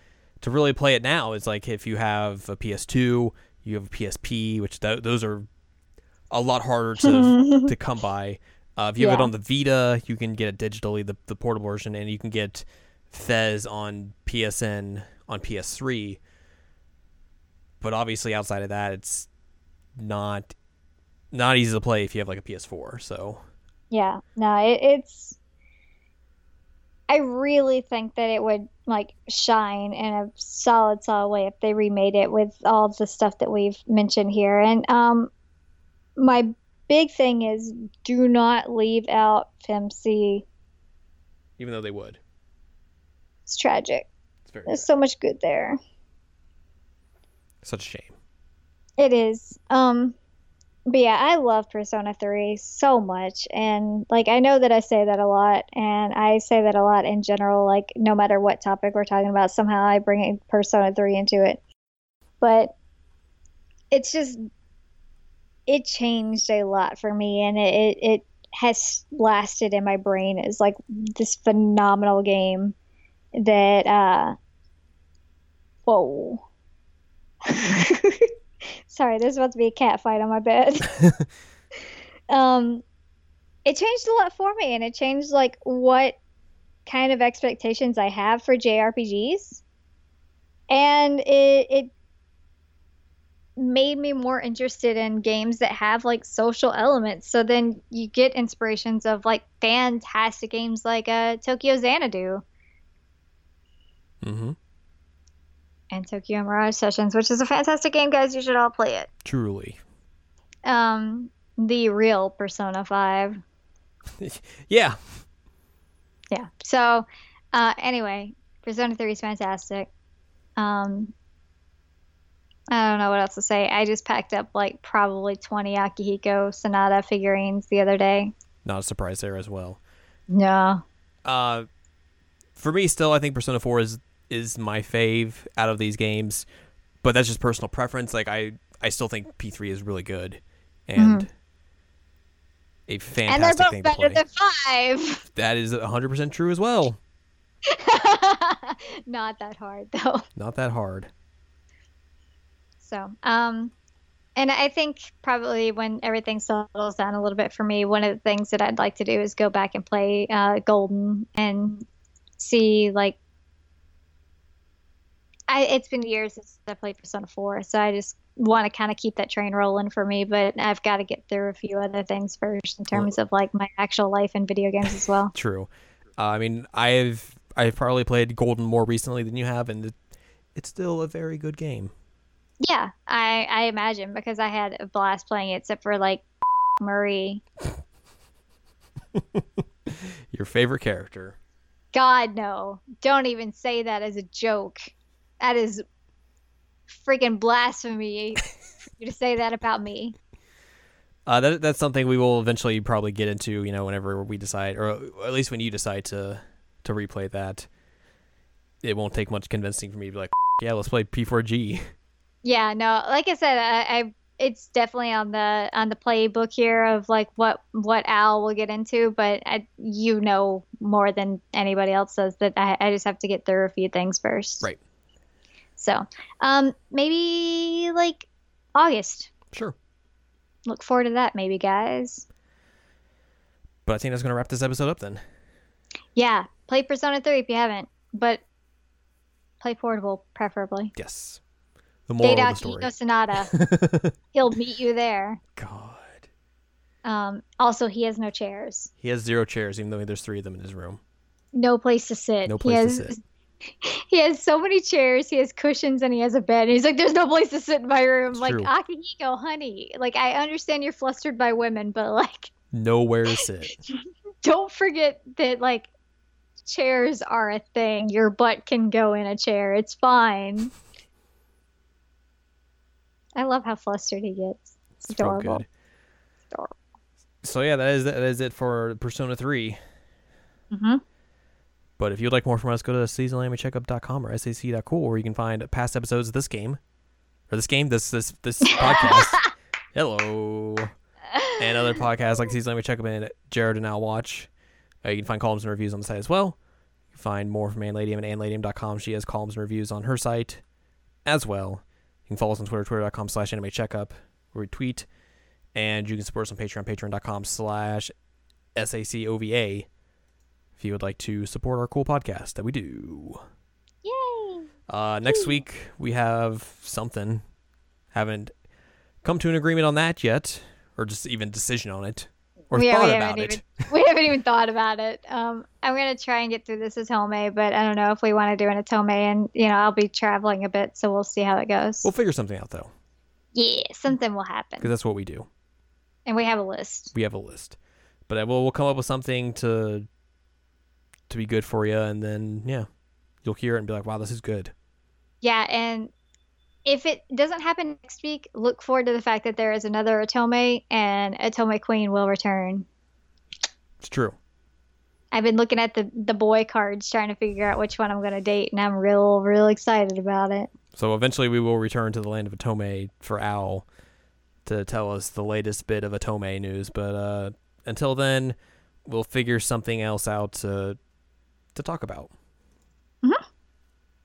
to really play it now is like if you have a PS2, you have a PSP, which th- those are a lot harder to to come by. Uh, if you have it on the Vita, you can get it digitally, the the portable version, and you can get FES on PSN on PS3. But obviously, outside of that, it's not not easy to play if you have like a PS4. So Yeah, no, it, it's. I really think that it would like shine in a solid, solid way if they remade it with all the stuff that we've mentioned here. And um, my big thing is do not leave out FemC. even though they would, It's tragic. it's very There's so much good there. such a shame. It is. Um but yeah, I love Persona 3 so much and like I know that I say that a lot and I say that a lot in general like no matter what topic we're talking about somehow I bring in Persona 3 into it. But it's just it changed a lot for me and it it, it has lasted in my brain as like this phenomenal game that uh whoa Sorry, there's about to be a cat fight on my bed. um, it changed a lot for me, and it changed like what kind of expectations I have for JRPGs, and it it made me more interested in games that have like social elements. So then you get inspirations of like fantastic games like uh, Tokyo Xanadu Mm-hmm. And Tokyo Mirage Sessions, which is a fantastic game, guys. You should all play it. Truly. Um, the real Persona 5. Yeah. Yeah. So, uh, anyway, Persona 3 is fantastic. Um, I don't know what else to say. I just packed up like probably 20 Akihiko Sanada figurines the other day. Not a surprise there as well. No. Uh, for me, still, I think Persona 4 is is my fave out of these games, but that's just personal preference. Like I, I still think P3 is really good, and a Mm-hmm. And fantastic they're both better than 5. that is 100% true as well. Not that hard though. Not that hard. So, um, and I think probably when everything settles down a little bit for me, one of the things that I'd like to do is go back and play uh, Golden and see like. I, it's been years since I played Persona 4, so I just want to kind of keep that train rolling for me, but I've got to get through a few other things first in terms of like my actual life in video games as well. True. Uh, I mean, I've I've probably played Golden more recently than you have, and it, it's still a very good game. Yeah, I, I imagine because I had a blast playing it, except for like Marie. Your favorite character. God, no. Don't even say that as a joke. That is freaking blasphemy for you to say that about me. Uh, that that's something we will eventually probably get into. You know, whenever we decide, or at least when you decide to to replay that, it won't take much convincing for me to be like, yeah, let's play P4G. Yeah, no. Like I said, I, I it's definitely on the on the playbook here of like what what Al will get into, but I, you know more than anybody else does that I, I just have to get through a few things first. Right. So, um, maybe like August. Sure. Look forward to that, maybe, guys. But I think that's gonna wrap this episode up then. Yeah, play Persona 3 if you haven't, but play portable, preferably. Yes. The moral Data of the story. Sanada. He'll meet you there. God. Um, also, he has no chairs, He has zero chairs, even though there's three of them in his room. no place to sit. No he place to has, sit. He has so many chairs, he has cushions, and he has a bed. And he's like, "There's no place to sit in my room." It's like true. Akihiko, honey. Like, I understand you're flustered by women, but like, Nowhere to sit. don't forget that like chairs are a thing. Your butt can go in a chair. It's fine. I love how flustered he gets. It's It's adorable. good. Adorable. So yeah, that is that is it for Persona 3. hmm But if you'd like more from us, go to seasonalanimecheckup.com or sac.cool where you can find past episodes of this game. Or this game, this this this podcast. Hello. And other podcasts like Seasonal Anime Checkup and Jared and Al Watch. Uh, you can find columns and reviews on the site as well. You can find more from Anladium at anladium.com. She has columns and reviews on her site as well. You can follow us on Twitter, twitter.com slash anime checkup, where we tweet. And you can support us on Patreon, patreon.com slash SACOVA if you would like to support our cool podcast that we do. Yay! Uh, next week we have something. Haven't come to an agreement on that yet, or just even decision on it, or Yeah, thought about haven't it. We haven't even thought about it. Um, I'm gonna try and get through this as otome, but I don't know if we want to do an otome, and you know I'll be traveling a bit, so we'll see how it goes. We'll figure something out though, yeah, something will happen, because that's what we do. and we have a list. We have a list, but uh, we'll we'll come up with something to to be good for you, and then yeah, you'll hear it and be like, "Wow, this is good." Yeah, and if it doesn't happen next week, look forward to the fact that there is another otome, and otome Queen will return. It's true. I've been looking at the the boy cards, trying to figure out which one I'm gonna date, and I'm real real excited about it. So eventually we will return to the land of otome for Al to tell us the latest bit of otome news. But uh, until then, we'll figure something else out to to talk about.